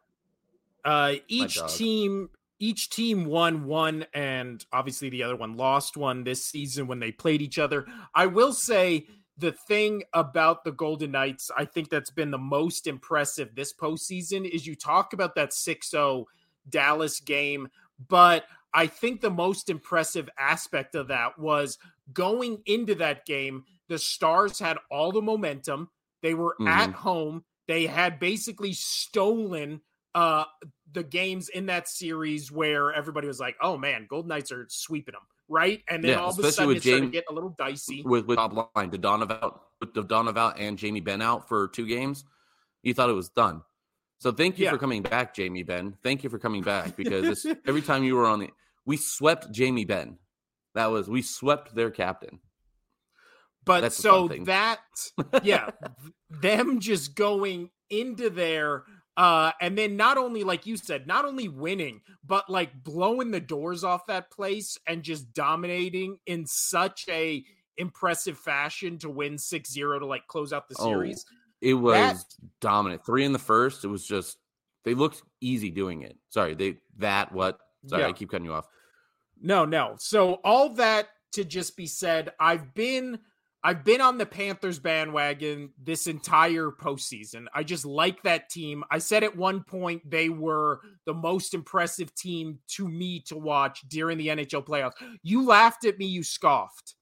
uh each team each team won one and obviously the other one lost one this season when they played each other. I will say the thing about the Golden Knights, I think that's been the most impressive this postseason is you talk about that 6-0 Dallas game, but I think the most impressive aspect of that was going into that game, the Stars had all the momentum. They were at Mhm. home. They had basically stolen uh the games in that series where everybody was like, "Oh man, Golden Knights are sweeping them," right? And then Yeah, all of a sudden it started to get a little dicey. With with top line, out, with Dadonov out and Jamie Benn out for two games, you thought it was done. So thank you Yeah. for coming back, Jamie Benn. Thank you for coming back because this, *laughs* every time you were on the, we swept Jamie Benn. That was we swept their captain. But That's so that, *laughs* yeah, them just going into there, uh, and then not only, like you said, not only winning, but like blowing the doors off that place and just dominating in such a impressive fashion to win 6-0 to like close out the Oh, series. It was That- dominant. Three in the first. It was just they looked easy doing it. Sorry, they that what? Sorry, Yeah. I keep cutting you off. No, no. So all that to just be said, I've been I've been on the Panthers bandwagon this entire postseason. I just like that team. I said at one point they were the most impressive team to me to watch during the NHL playoffs. You laughed at me, you scoffed.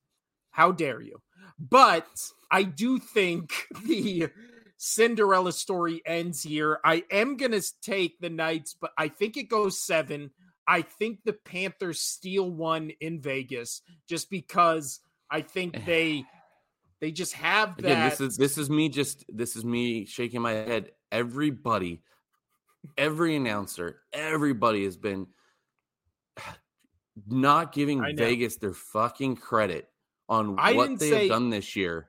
How dare you? But I do think *laughs* the Cinderella story ends here. I am going to take the Knights, but I think it goes seven. I think the Panthers steal one in Vegas just because I think *sighs* they they just have that. Again, this is this is me just this is me shaking my head. Everybody, every announcer, everybody has been not giving Vegas their fucking credit on I what they say- have done this year.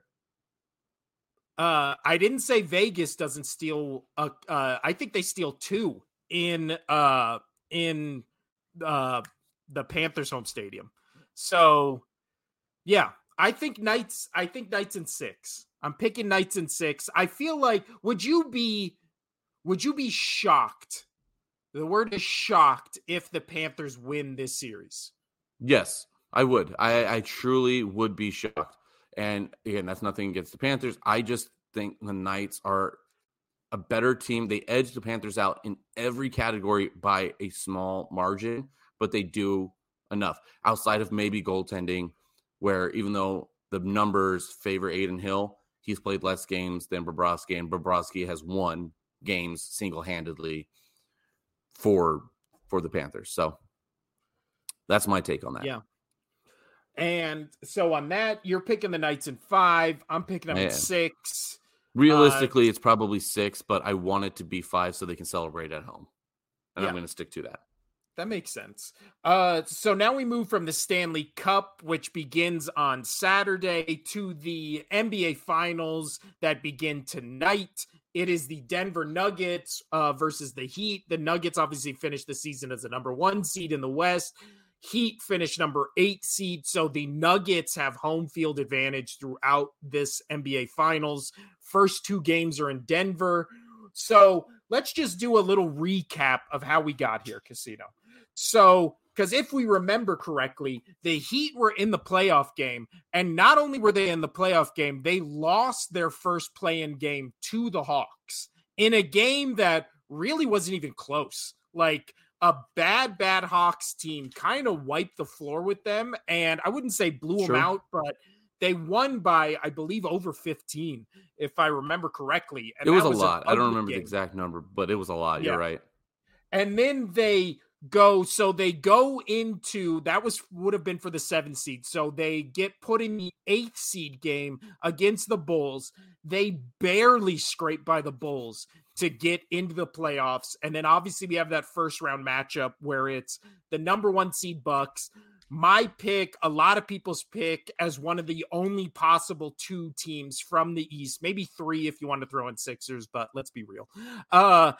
Uh, I didn't say Vegas doesn't steal. A, uh, I think they steal two in uh in uh the Panthers home stadium. So, yeah, I think Knights. I think Knights in six. I'm picking Knights in six. I feel like would you be would you be shocked? The word is shocked if the Panthers win this series. Yes, I would. I, I truly would be shocked. And again, that's nothing against the Panthers. I just think the Knights are a better team. They edge the Panthers out in every category by a small margin, but they do enough outside of maybe goaltending, where even though the numbers favor Adin Hill, he's played less games than Bobrovsky, and Bobrovsky has won games single handedly for for the Panthers. So that's my take on that. Yeah. And so on that, you're picking the Knights in five. I'm picking them in six. Realistically, it's probably six, but I want it to be five so they can celebrate at home. And Yeah. I'm going to stick to that. That makes sense. Uh, so now we move from the Stanley Cup, which begins on Saturday, to the NBA Finals that begin tonight. It is the Denver Nuggets uh, versus the Heat. The Nuggets obviously finished the season as the number one seed in the West. Heat finished number eight seed. So the Nuggets have home field advantage throughout this NBA Finals. First two games are in Denver. So let's just do a little recap of how we got here, Casino. So, because if we remember correctly, the Heat were in the playoff game. And not only were they in the playoff game, they lost their first play in game to the Hawks in a game that really wasn't even close. Like a bad, bad Hawks team kind of wiped the floor with them. And I wouldn't say blew Sure. them out, but they won by, I believe, over 15, if I remember correctly. And it was a was lot. I don't remember game. the exact number, but it was a lot. Yeah. You're right. And then they go so they go into that was would have been for the seventh seed. So they get put in the eighth seed game against the bulls. They barely scrape by the bulls to get into the playoffs. And then obviously we have that first round matchup where it's the number one seed bucks. My pick a lot of people's pick as one of the only possible two teams from the east maybe three if you want to throw in sixers but let's be real. Uh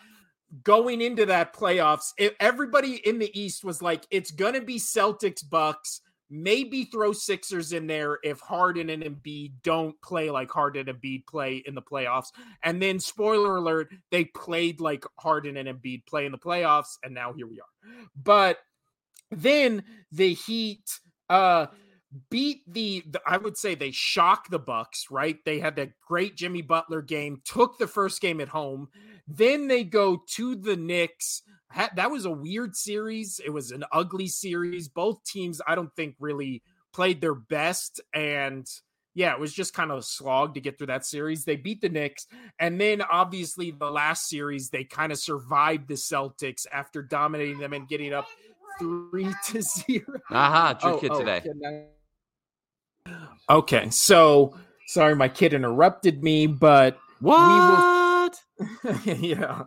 going into that playoffs, everybody in the East was like, it's going to be Celtics, Bucks, maybe throw Sixers in there if Harden and Embiid don't play like Harden and Embiid play in the playoffs. And then, spoiler alert, they played like Harden and Embiid play in the playoffs, and now here we are. But then the Heat, uh, beat the, the, I would say they shock the Bucks, right? They had that great Jimmy Butler game, took the first game at home. Then they go to the Knicks. That was a weird series. It was an ugly series. Both teams, I don't think, really played their best. And yeah, it was just kind of a slog to get through that series. They beat the Knicks. And then obviously the last series, they kind of survived the Celtics after dominating them and getting up three to *laughs* zero. Aha, uh-huh, your oh, kid oh, today. Okay, so sorry, my kid interrupted me, but what? We will *laughs* yeah.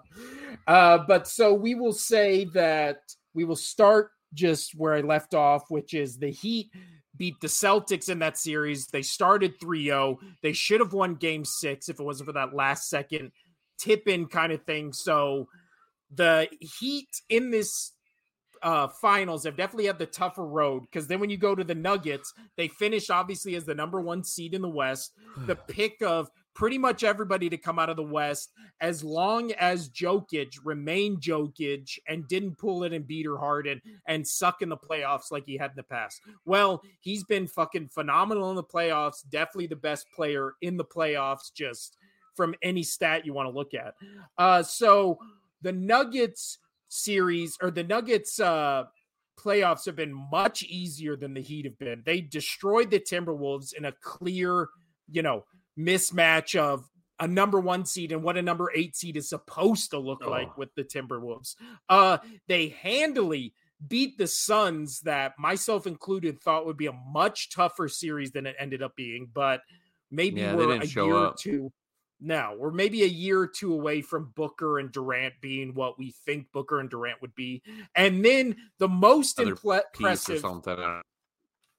Uh, but so we will say that we will start just where I left off, which is the Heat beat the Celtics in that series. They started 3 0. They should have won game six if it wasn't for that last second tip in kind of thing. So the Heat in this uh, finals have definitely had the tougher road because then when you go to the Nuggets, they finish obviously as the number one seed in the West. The pick of pretty much everybody to come out of the West as long as Jokic remained Jokic and didn't pull it and beat her hard and, and suck in the playoffs like he had in the past. Well, he's been fucking phenomenal in the playoffs, definitely the best player in the playoffs, just from any stat you want to look at. Uh, so the Nuggets series or the Nuggets uh, playoffs have been much easier than the Heat have been. They destroyed the Timberwolves in a clear, you know, mismatch of a number one seed and what a number eight seed is supposed to look oh. like with the Timberwolves. Uh, they handily beat the Suns, that myself included thought would be a much tougher series than it ended up being. But maybe yeah, we're a year up. or two now, we're maybe a year or two away from Booker and Durant being what we think Booker and Durant would be. And then the most impl- impressive,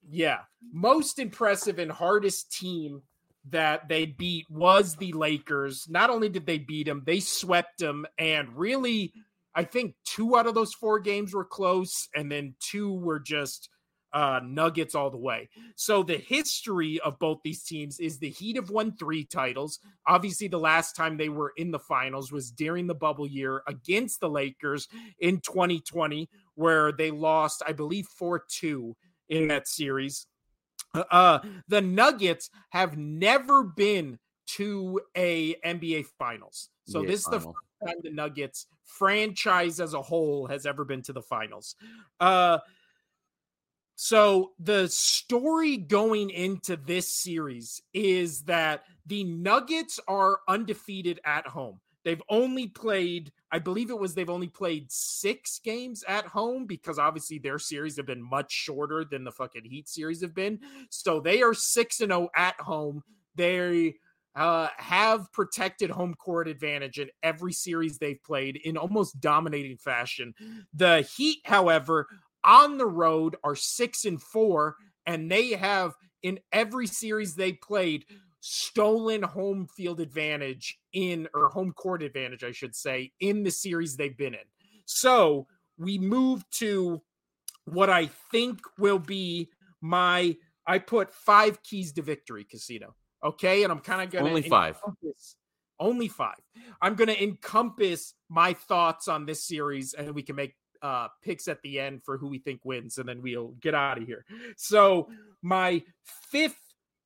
yeah, most impressive and hardest team that they beat was the Lakers. Not only did they beat them, they swept them. And really, I think two out of those four games were close, and then two were just uh, Nuggets all the way. So the history of both these teams is the Heat have won three titles. Obviously, the last time they were in the finals was during the bubble year against the Lakers in 2020, where they lost, I believe, 4 2 in that series. Uh, the Nuggets have never been to a NBA Finals, so yeah, this is the first time the Nuggets franchise as a whole has ever been to the finals. Uh, so the story going into this series is that the Nuggets are undefeated at home. They've only played, I believe it was they've only played six games at home because obviously their series have been much shorter than the fucking Heat series have been. So they are 6 and 0 at home. They uh, have protected home court advantage in every series they've played in almost dominating fashion. The Heat, however, on the road are 6 and 4 and they have in every series they played stolen home field advantage in or home court advantage, I should say, in the series they've been in. So we move to what I think will be my I put five keys to victory casino. Okay. And I'm kind of gonna only five. Only five. I'm gonna encompass my thoughts on this series and we can make uh picks at the end for who we think wins and then we'll get out of here. So my fifth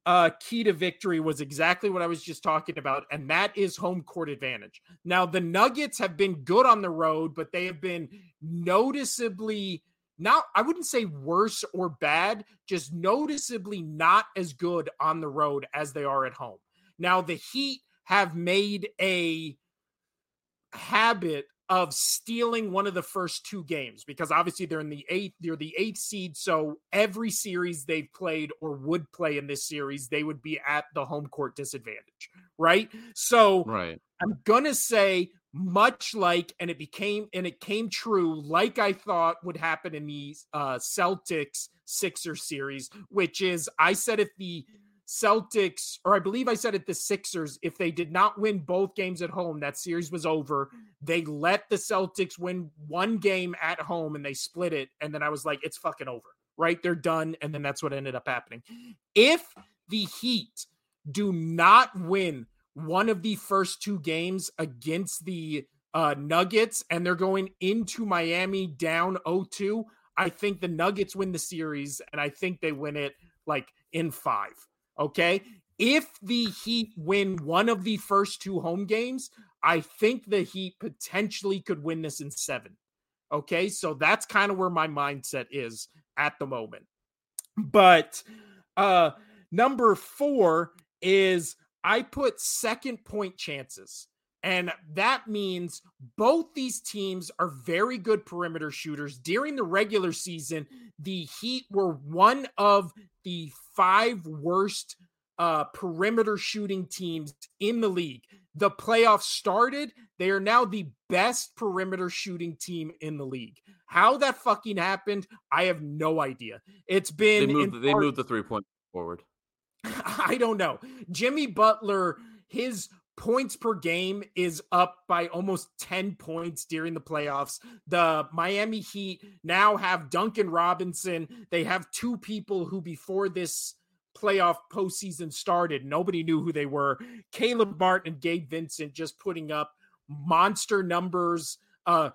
uh, key to victory was exactly what I was just talking about, and that is home court advantage. Now, the Nuggets have been good on the road, but they have been noticeably not I wouldn't say worse or bad, just noticeably not as good on the road as they are at home. Now the Heat have made a habit of stealing one of the first two games because obviously they're in the eighth, they're the eighth seed. So every series they've played or would play in this series, they would be at the home court disadvantage, right? So right. I'm gonna say much like, and it became and it came true, like I thought would happen in the uh, Celtics Sixer series, which is I said if the Celtics, or I believe I said it the Sixers, if they did not win both games at home, that series was over. They let the Celtics win one game at home and they split it. And then I was like, it's fucking over, right? They're done. And then that's what ended up happening. If the Heat do not win one of the first two games against the uh, Nuggets and they're going into Miami down 0 I think the Nuggets win the series and I think they win it like in five. Okay. If the Heat win one of the first two home games, I think the Heat potentially could win this in seven. Okay. So that's kind of where my mindset is at the moment. But uh number four is I put second point chances. And that means both these teams are very good perimeter shooters. During the regular season, the Heat were one of the five worst uh, perimeter shooting teams in the league. The playoffs started. They are now the best perimeter shooting team in the league. How that fucking happened, I have no idea. It's been they moved, they moved the three point forward. *laughs* I don't know. Jimmy Butler, his points per game is up by almost 10 points during the playoffs. The Miami Heat now have Duncan Robinson. They have two people who, before this playoff postseason started, nobody knew who they were. Caleb Martin and Gabe Vincent just putting up monster numbers. Uh,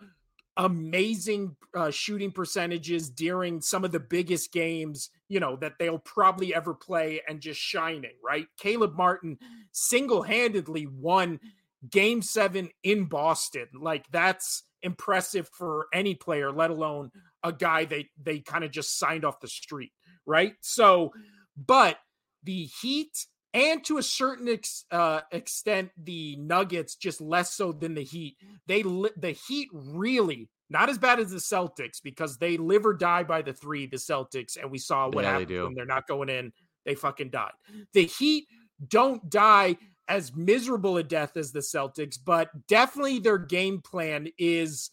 amazing uh, shooting percentages during some of the biggest games, you know, that they'll probably ever play and just shining, right? Caleb Martin single handedly won game seven in Boston. Like, that's impressive for any player, let alone a guy they, they kind of just signed off the street, right? So, but the Heat and to a certain ex, uh, extent the Nuggets just less so than the Heat. They the Heat really not as bad as the Celtics because they live or die by the three. The Celtics and we saw what yeah, they when they're not going in. They fucking died. The Heat don't die as miserable a death as the Celtics, but definitely their game plan is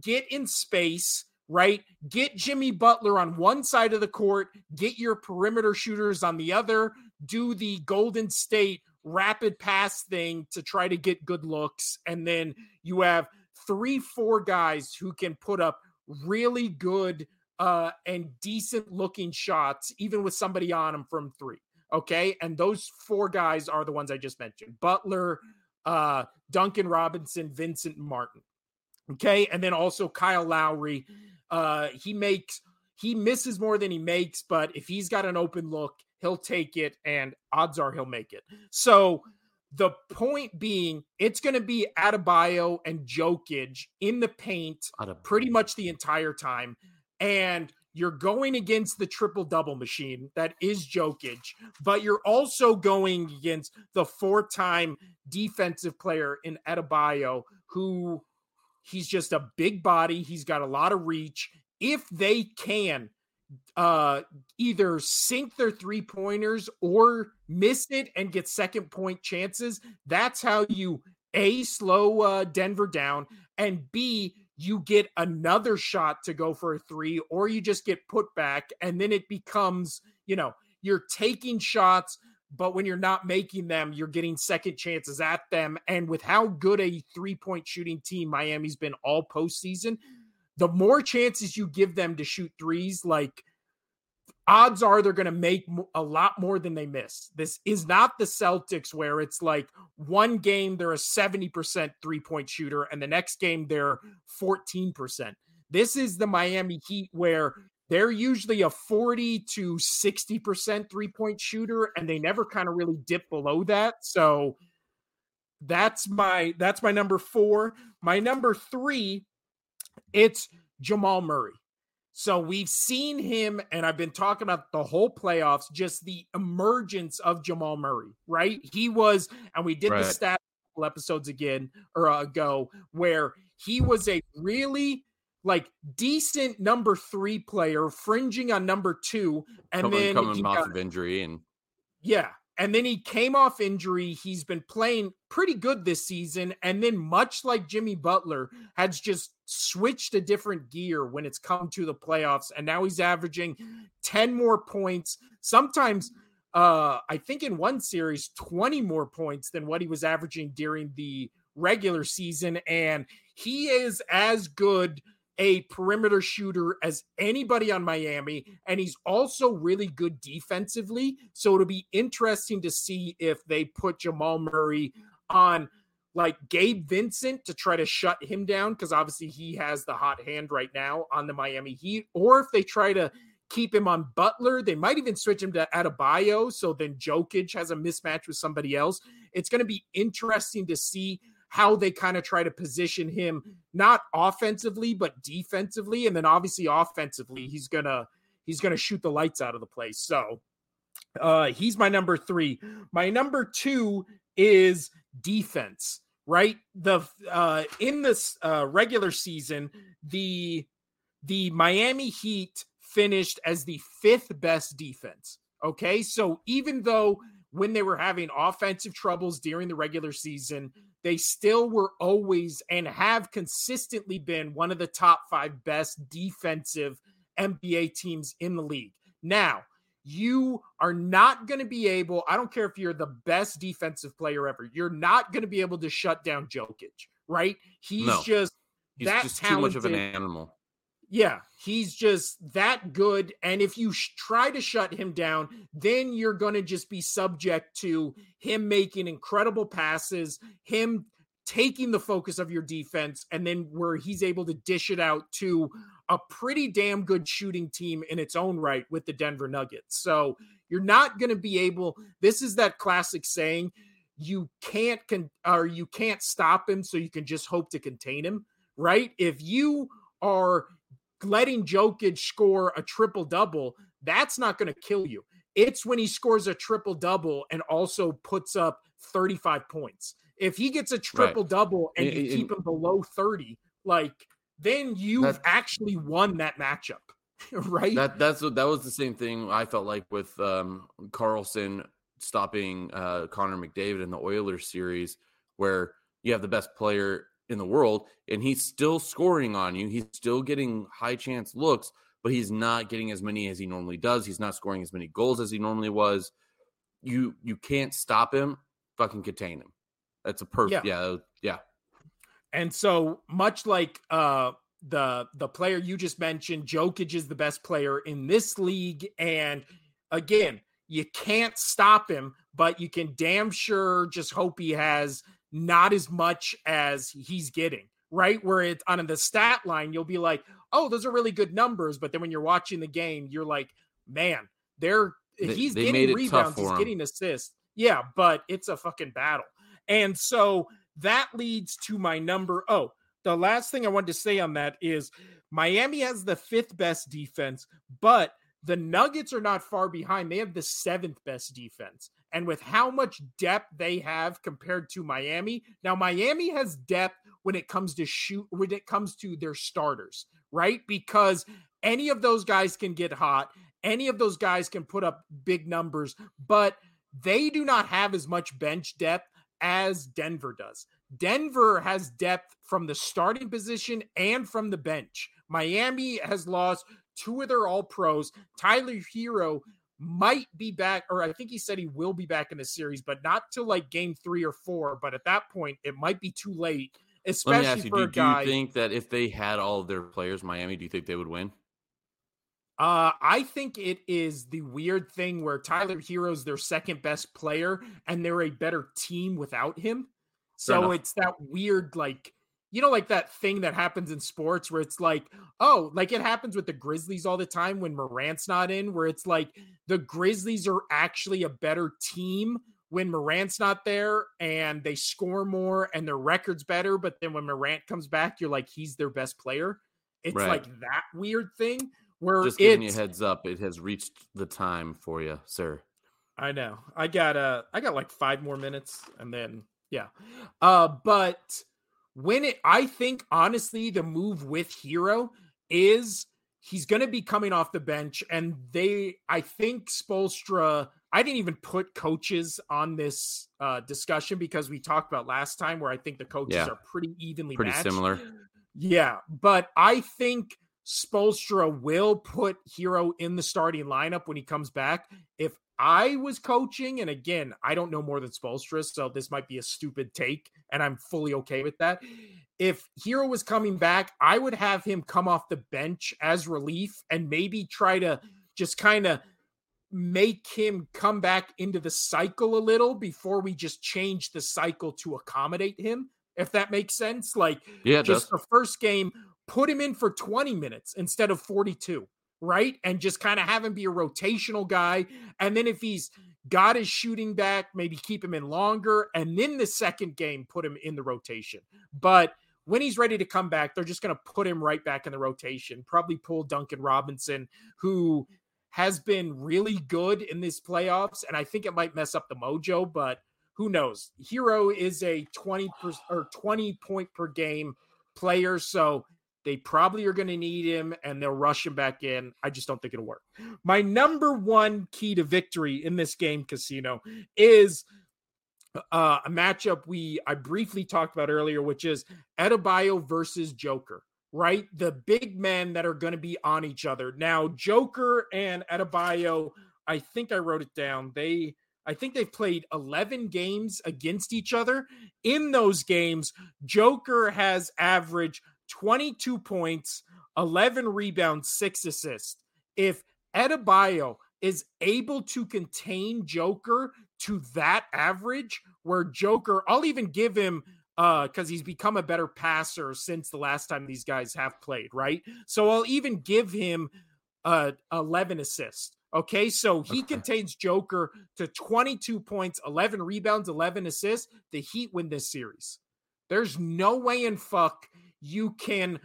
get in space right? Get Jimmy Butler on one side of the court, get your perimeter shooters on the other, do the Golden State rapid pass thing to try to get good looks. And then you have three, four guys who can put up really good uh, and decent looking shots, even with somebody on them from three. Okay. And those four guys are the ones I just mentioned Butler, uh, Duncan Robinson, Vincent Martin. Okay. And then also Kyle Lowry. Uh, he makes, he misses more than he makes, but if he's got an open look, he'll take it, and odds are he'll make it. So the point being, it's going to be Adebayo and Jokic in the paint pretty much the entire time. And you're going against the triple double machine that is Jokic, but you're also going against the four time defensive player in Adebayo, who he's just a big body. He's got a lot of reach. If they can uh either sink their three pointers or miss it and get second point chances. That's how you a slow uh denver down and b you get another shot to go for a three or you just get put back and then it becomes you know you're taking shots but when you're not making them you're getting second chances at them. And with how good a three point shooting team miami's been all postseason the more chances you give them to shoot threes, like odds are they're going to make a lot more than they miss. This is not the Celtics where it's like one game they're a 70% three point shooter and the next game they're 14%. This is the Miami Heat where they're usually a 40 to 60% three point shooter and they never kind of really dip below that. So that's my that's my number 4. My number 3 it's Jamal Murray. So we've seen him, and I've been talking about the whole playoffs, just the emergence of Jamal Murray, right? He was, and we did right. the stat episodes again or uh, ago where he was a really like decent number three player, fringing on number two, and coming, then coming off got, of injury and yeah, and then he came off injury. He's been playing pretty good this season. And then, much like Jimmy Butler, has just switched a different gear when it's come to the playoffs. And now he's averaging 10 more points. Sometimes, uh, I think in one series, 20 more points than what he was averaging during the regular season. And he is as good a perimeter shooter as anybody on Miami, and he's also really good defensively. So it'll be interesting to see if they put Jamal Murray on like Gabe Vincent to try to shut him down because obviously he has the hot hand right now on the Miami Heat, or if they try to keep him on Butler, they might even switch him to Adebayo. So then Jokic has a mismatch with somebody else. It's going to be interesting to see how they kind of try to position him not offensively but defensively. And then obviously offensively he's gonna he's gonna shoot the lights out of the place. So uh he's my number three. My number two is defense right? The uh in this uh regular season the the miami heat finished as the fifth best defense okay? So even though when they were having offensive troubles during the regular season they still were always and have consistently been one of the top five best defensive NBA teams in the league. Now, you are not going to be able, I don't care if you're the best defensive player ever, you're not going to be able to shut down Jokic, right? He's no, just he's that just talented. too much of an animal. Yeah, he's just that good. And if you sh- try to shut him down, then you're going to just be subject to him making incredible passes, him taking the focus of your defense, and then where he's able to dish it out to a pretty damn good shooting team in its own right with the Denver Nuggets. So you're not going to be able, this is that classic saying, you can't con- or you can't stop him so you can just hope to contain him right if you are letting Jokic score a triple double, that's not going to kill you. It's when he scores a triple double and also puts up 35 points. If he gets a triple right. double and you keep him below 30, like then you've actually won that matchup. *laughs* right? That that's that was the same thing I felt like with um Karlsson stopping uh Connor McDavid in the Oilers series where you have the best player in the world and he's still scoring on you. He's still getting high chance looks, but he's not getting as many as he normally does. He's not scoring as many goals as he normally was. You you can't stop him, fucking contain him. That's a perfect yeah. yeah, yeah. And so much like uh the the player you just mentioned, Jokic is the best player in this league and again, you can't stop him, but you can damn sure just hope he has not as much as he's getting, right? Where it's on the stat line, you'll be like, oh, those are really good numbers. But then when you're watching the game, you're like, man, they're they, he's they getting rebounds, he's getting assists. Yeah, but it's a fucking battle. And so that leads to my number. Oh, the last thing I wanted to say on that is Miami has the fifth best defense, but the Nuggets are not far behind. They have the seventh best defense and with how much depth they have compared to Miami. Now, Miami has depth when it comes to shoot, when it comes to their starters, right? Because any of those guys can get hot, any of those guys can put up big numbers, but they do not have as much bench depth as Denver does. Denver has depth from the starting position and from the bench. Miami has lost two of their all pros. Tyler Herro might be back, or I think he said he will be back in the series, but not till like game three or four. But at that point, it might be too late, especially Let me ask you, for do, a guy. Do you think that if they had all of their players, Miami, do you think they would win? Uh, I think it is the weird thing where Tyler Herro's their second best player, and they're a better team without him. So it's that weird, like you know, like that thing that happens in sports where it's like, oh, like it happens with the Grizzlies all the time when Morant's not in, where it's like the Grizzlies are actually a better team when Morant's not there and they score more and their record's better. But then when Morant comes back, you're like, he's their best player. It's right. like that weird thing Where just giving you a heads up, it has reached the time for you, sir. I know. I got uh I got like five more minutes and then yeah. Uh but when it I think honestly the move with Herro is he's going to be coming off the bench and they I think Spoelstra. I didn't even put coaches on this uh discussion because we talked about last time where I think the coaches yeah. are pretty evenly pretty matched. similar. Yeah, but I think Spoelstra will put Herro in the starting lineup when he comes back. If I was coaching, and again, I don't know more than Spoelstra, so this might be a stupid take, and I'm fully okay with that. If Herro was coming back, I would have him come off the bench as relief and maybe try to just kind of make him come back into the cycle a little before we just change the cycle to accommodate him, if that makes sense. Like, yeah, just the first game, put him in for 20 minutes instead of 42 right? And just kind of have him be a rotational guy. And then if he's got his shooting back, maybe keep him in longer. And then the second game, put him in the rotation. But when he's ready to come back, they're just going to put him right back in the rotation. Probably pull Duncan Robinson, who has been really good in this playoffs. And I think it might mess up the mojo, but who knows? Herro is a 20 per, or 20 point per game player. So they probably are going to need him and they'll rush him back in. I just don't think it'll work. My number one key to victory in this game, Casino, is uh, a matchup we I briefly talked about earlier, which is Adebayo versus Joker. Right, the big men that are going to be on each other now. Joker and Adebayo, I think I wrote it down. They I think they've played 11 games against each other. In those games, Joker has averaged 22 points, 11 rebounds, six assists. If Adebayo is able to contain Joker to that average, where Joker, I'll even give him uh because he's become a better passer since the last time these guys have played, right? So I'll even give him uh 11 assists. Okay, so he okay. contains Joker to 22 points, 11 rebounds, 11 assists. The Heat win this series. There's no way in fuck you can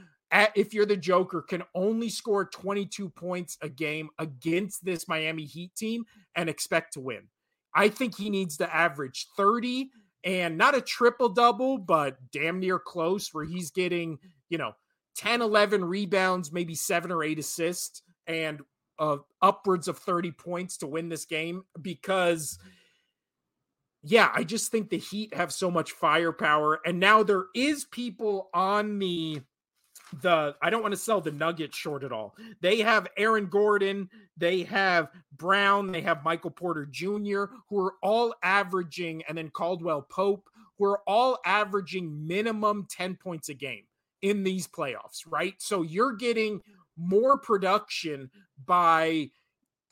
if you're the Joker, can only score 22 points a game against this Miami Heat team and expect to win. I think he needs to average 30 and not a triple double, but damn near close, where he's getting, you know, 10, 11 rebounds, maybe seven or eight assists, and uh, upwards of 30 points to win this game because yeah, I just think the Heat have so much firepower, and now there is people on the the I don't want to sell the Nuggets short at all. They have Aaron Gordon, they have Brown, they have Michael Porter Jr., who are all averaging, and then Caldwell Pope, who are all averaging minimum 10 points a game in these playoffs, right? So you're getting more production by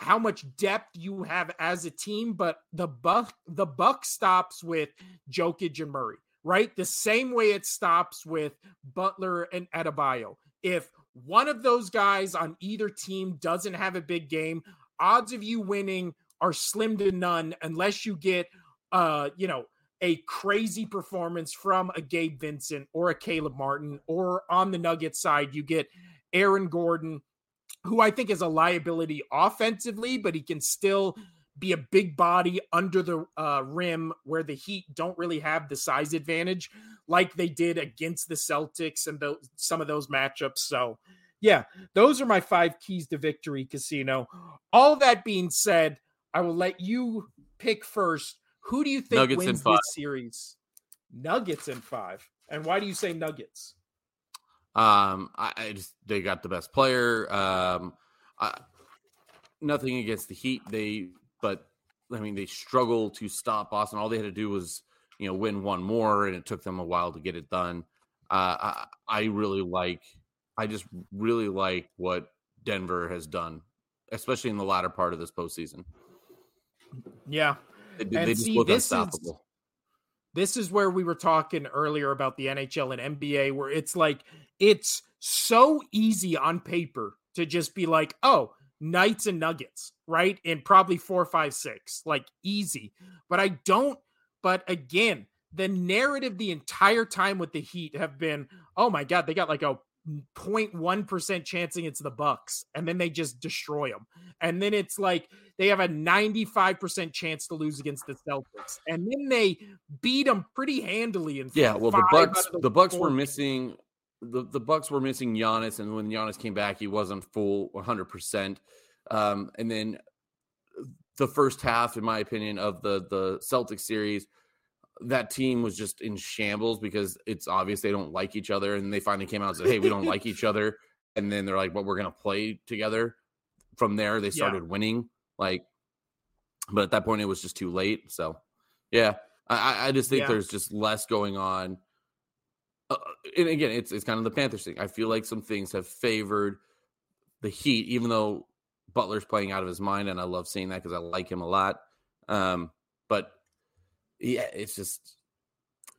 how much depth you have as a team, but the buck the buck stops with Jokic and Murray, right? The same way it stops with Butler and Adebayo. If one of those guys on either team doesn't have a big game, odds of you winning are slim to none unless you get uh, you know, a crazy performance from a Gabe Vincent or a Caleb Martin, or on the Nugget side, you get Aaron Gordon who I think is a liability offensively, but he can still be a big body under the uh, rim where the Heat don't really have the size advantage like they did against the Celtics and the, some of those matchups. So, yeah, those are my five keys to victory, Casino. All that being said, I will let you pick first. Who do you think Nuggets wins this series? Nuggets in five. And why do you say Nuggets? Um, I, I just they got the best player. Um, I, nothing against the Heat. They, but I mean, they struggle to stop Boston. All they had to do was, you know, win one more, and it took them a while to get it done. Uh, I, I really like. I just really like what Denver has done, especially in the latter part of this postseason. Yeah, they, they just see, look unstoppable. Is, this is where we were talking earlier about the NHL and NBA, where it's like it's so easy on paper to just be like, oh, Knights and Nuggets, right? And probably four, five, six, like easy. But I don't. But again, the narrative the entire time with the Heat have been, oh my God, they got like a 0.1% chancing it's the Bucks and then they just destroy them. And then it's like they have a 95% chance to lose against the Celtics. And then they beat them pretty handily in Yeah, well the Bucks the, the Bucks were missing the, the Bucks were missing Giannis and when Giannis came back he wasn't full 100%. Um, and then the first half in my opinion of the the Celtics series that team was just in shambles because it's obvious they don't like each other and they finally came out and said hey we don't like each *laughs* other. And then they're like but we're gonna play together. From there they started yeah. winning like but at that point it was just too late so yeah. I i just think yeah. there's just less going on. Uh, and again it's it's kind of the panthers thing. I feel like some things have favored the heat even though butler's playing out of his mind and i love seeing that because i like him a lot. Um yeah, it's just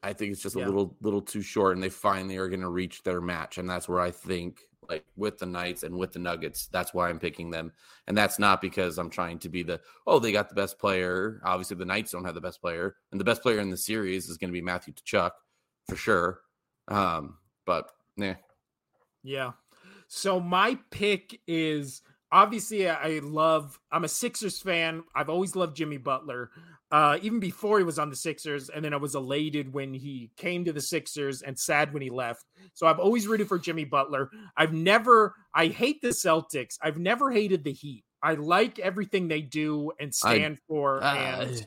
I think it's just yeah. a little little too short, and they finally are going to reach their match, and that's where I think like with the Knights and with the Nuggets, that's why I'm picking them, and that's not because I'm trying to be the oh they got the best player. Obviously, the Knights don't have the best player, and the best player in the series is going to be Matthew Tkachuk for sure. Um, but yeah, yeah. So my pick is obviously I love. I'm a Sixers fan. I've always loved Jimmy Butler uh, even before he was on the Sixers. And then I was elated when he came to the Sixers and sad when he left. So I've always rooted for Jimmy Butler. I've never, I hate the Celtics. I've never hated the Heat. I like everything they do and stand I, for. Uh, and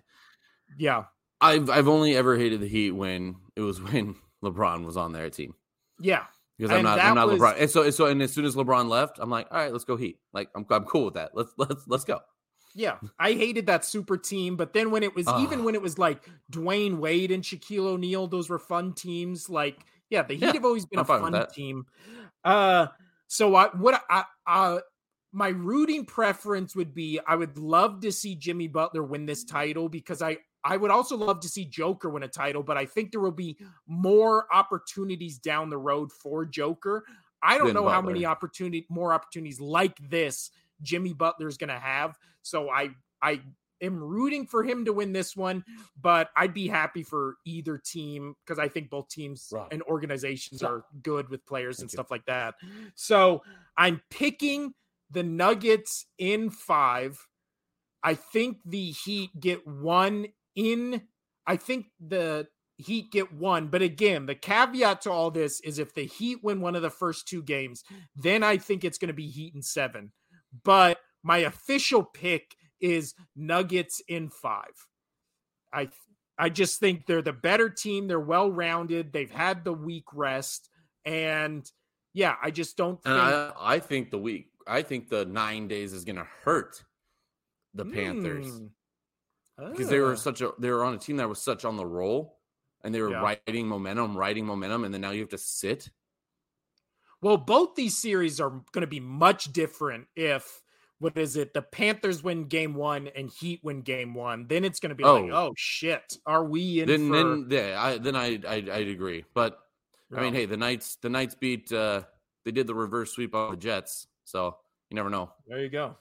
yeah. I've, I've only ever hated the Heat when it was *laughs* when LeBron was on their team. Yeah. Because I'm not, I'm not was, LeBron. And so, so, and as soon as LeBron left, I'm like, all right, let's go Heat. Like, I'm, I'm cool with that. Let's, *laughs* let's, let's go. Yeah, I hated that super team, but then when it was uh, even when it was like Dwyane Wade and Shaquille O'Neal, those were fun teams. Like, yeah, the Heat yeah, have always been I'm a fun team. Uh, so I what I uh my rooting preference would be I would love to see Jimmy Butler win this title because I I would also love to see Joker win a title, but I think there will be more opportunities down the road for Joker. I don't know Butler. how many opportunity more opportunities like this Jimmy Butler is going to have. So I I am rooting for him to win this one, but I'd be happy for either team because I think both teams right. and organizations are good with players Thank and you. stuff like that. So I'm picking the Nuggets in five. I think the Heat get one in. I think the Heat get one. But again, the caveat to all this is if the Heat win one of the first two games, then I think it's going to be Heat in seven. But my official pick is Nuggets in five. I I just think they're the better team. They're well rounded. They've had the week rest, and yeah, I just don't. Think... I, I, think the week. I think the nine days is going to hurt the Panthers mm. Because they were ah. such a they were on a team that was such on the roll, and they were yeah. riding momentum, riding momentum, and then now you have to sit. Well, both these series are going to be much different if what is it? The Panthers win game one and Heat win game one. Then it's going to be oh. like, oh shit, are we in? Then, for... then, yeah, I, then I, I, I'd agree. But I mean, hey, the Knights, the Knights beat. uh They did the reverse sweep on the Jets, so you never know. There you go.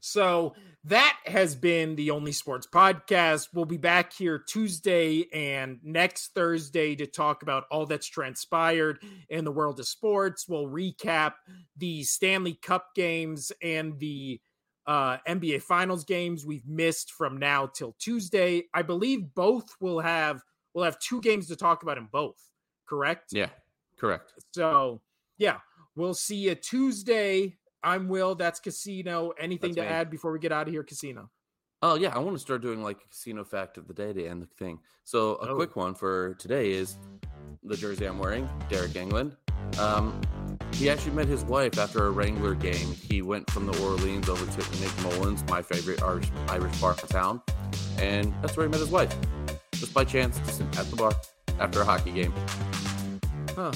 So that has been the Only Sports Podcast. We'll be back here Tuesday and next Thursday to talk about all that's transpired in the world of sports. We'll recap the Stanley Cup games and the uh, NBA Finals games we've missed from now till Tuesday. I believe both will have we'll have two games to talk about in both. Correct? Yeah, correct. So yeah, we'll see you Tuesday I'm Will. That's Casino. Anything that's to me. add before we get out of here, Casino? Oh yeah, I want to start doing like a casino fact of the day to end the thing. So a oh. quick one for today is the jersey I'm wearing, Deryk Engelland. Um, he actually met his wife after a Wrangler game. He went from the Orleans over to Nick Mullins, my favorite Irish, Irish bar in town, and that's where he met his wife. Just by chance, just at the bar after a hockey game. Huh.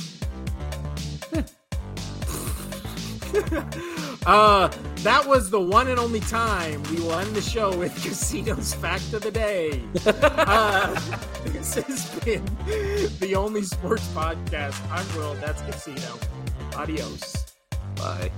*laughs* *laughs* uh, that was the one and only time we will end the show with *laughs* Casino's Fact of the Day. *laughs* uh, this has been the only sports podcast. I'm Will. That's Casino. Adios. Bye.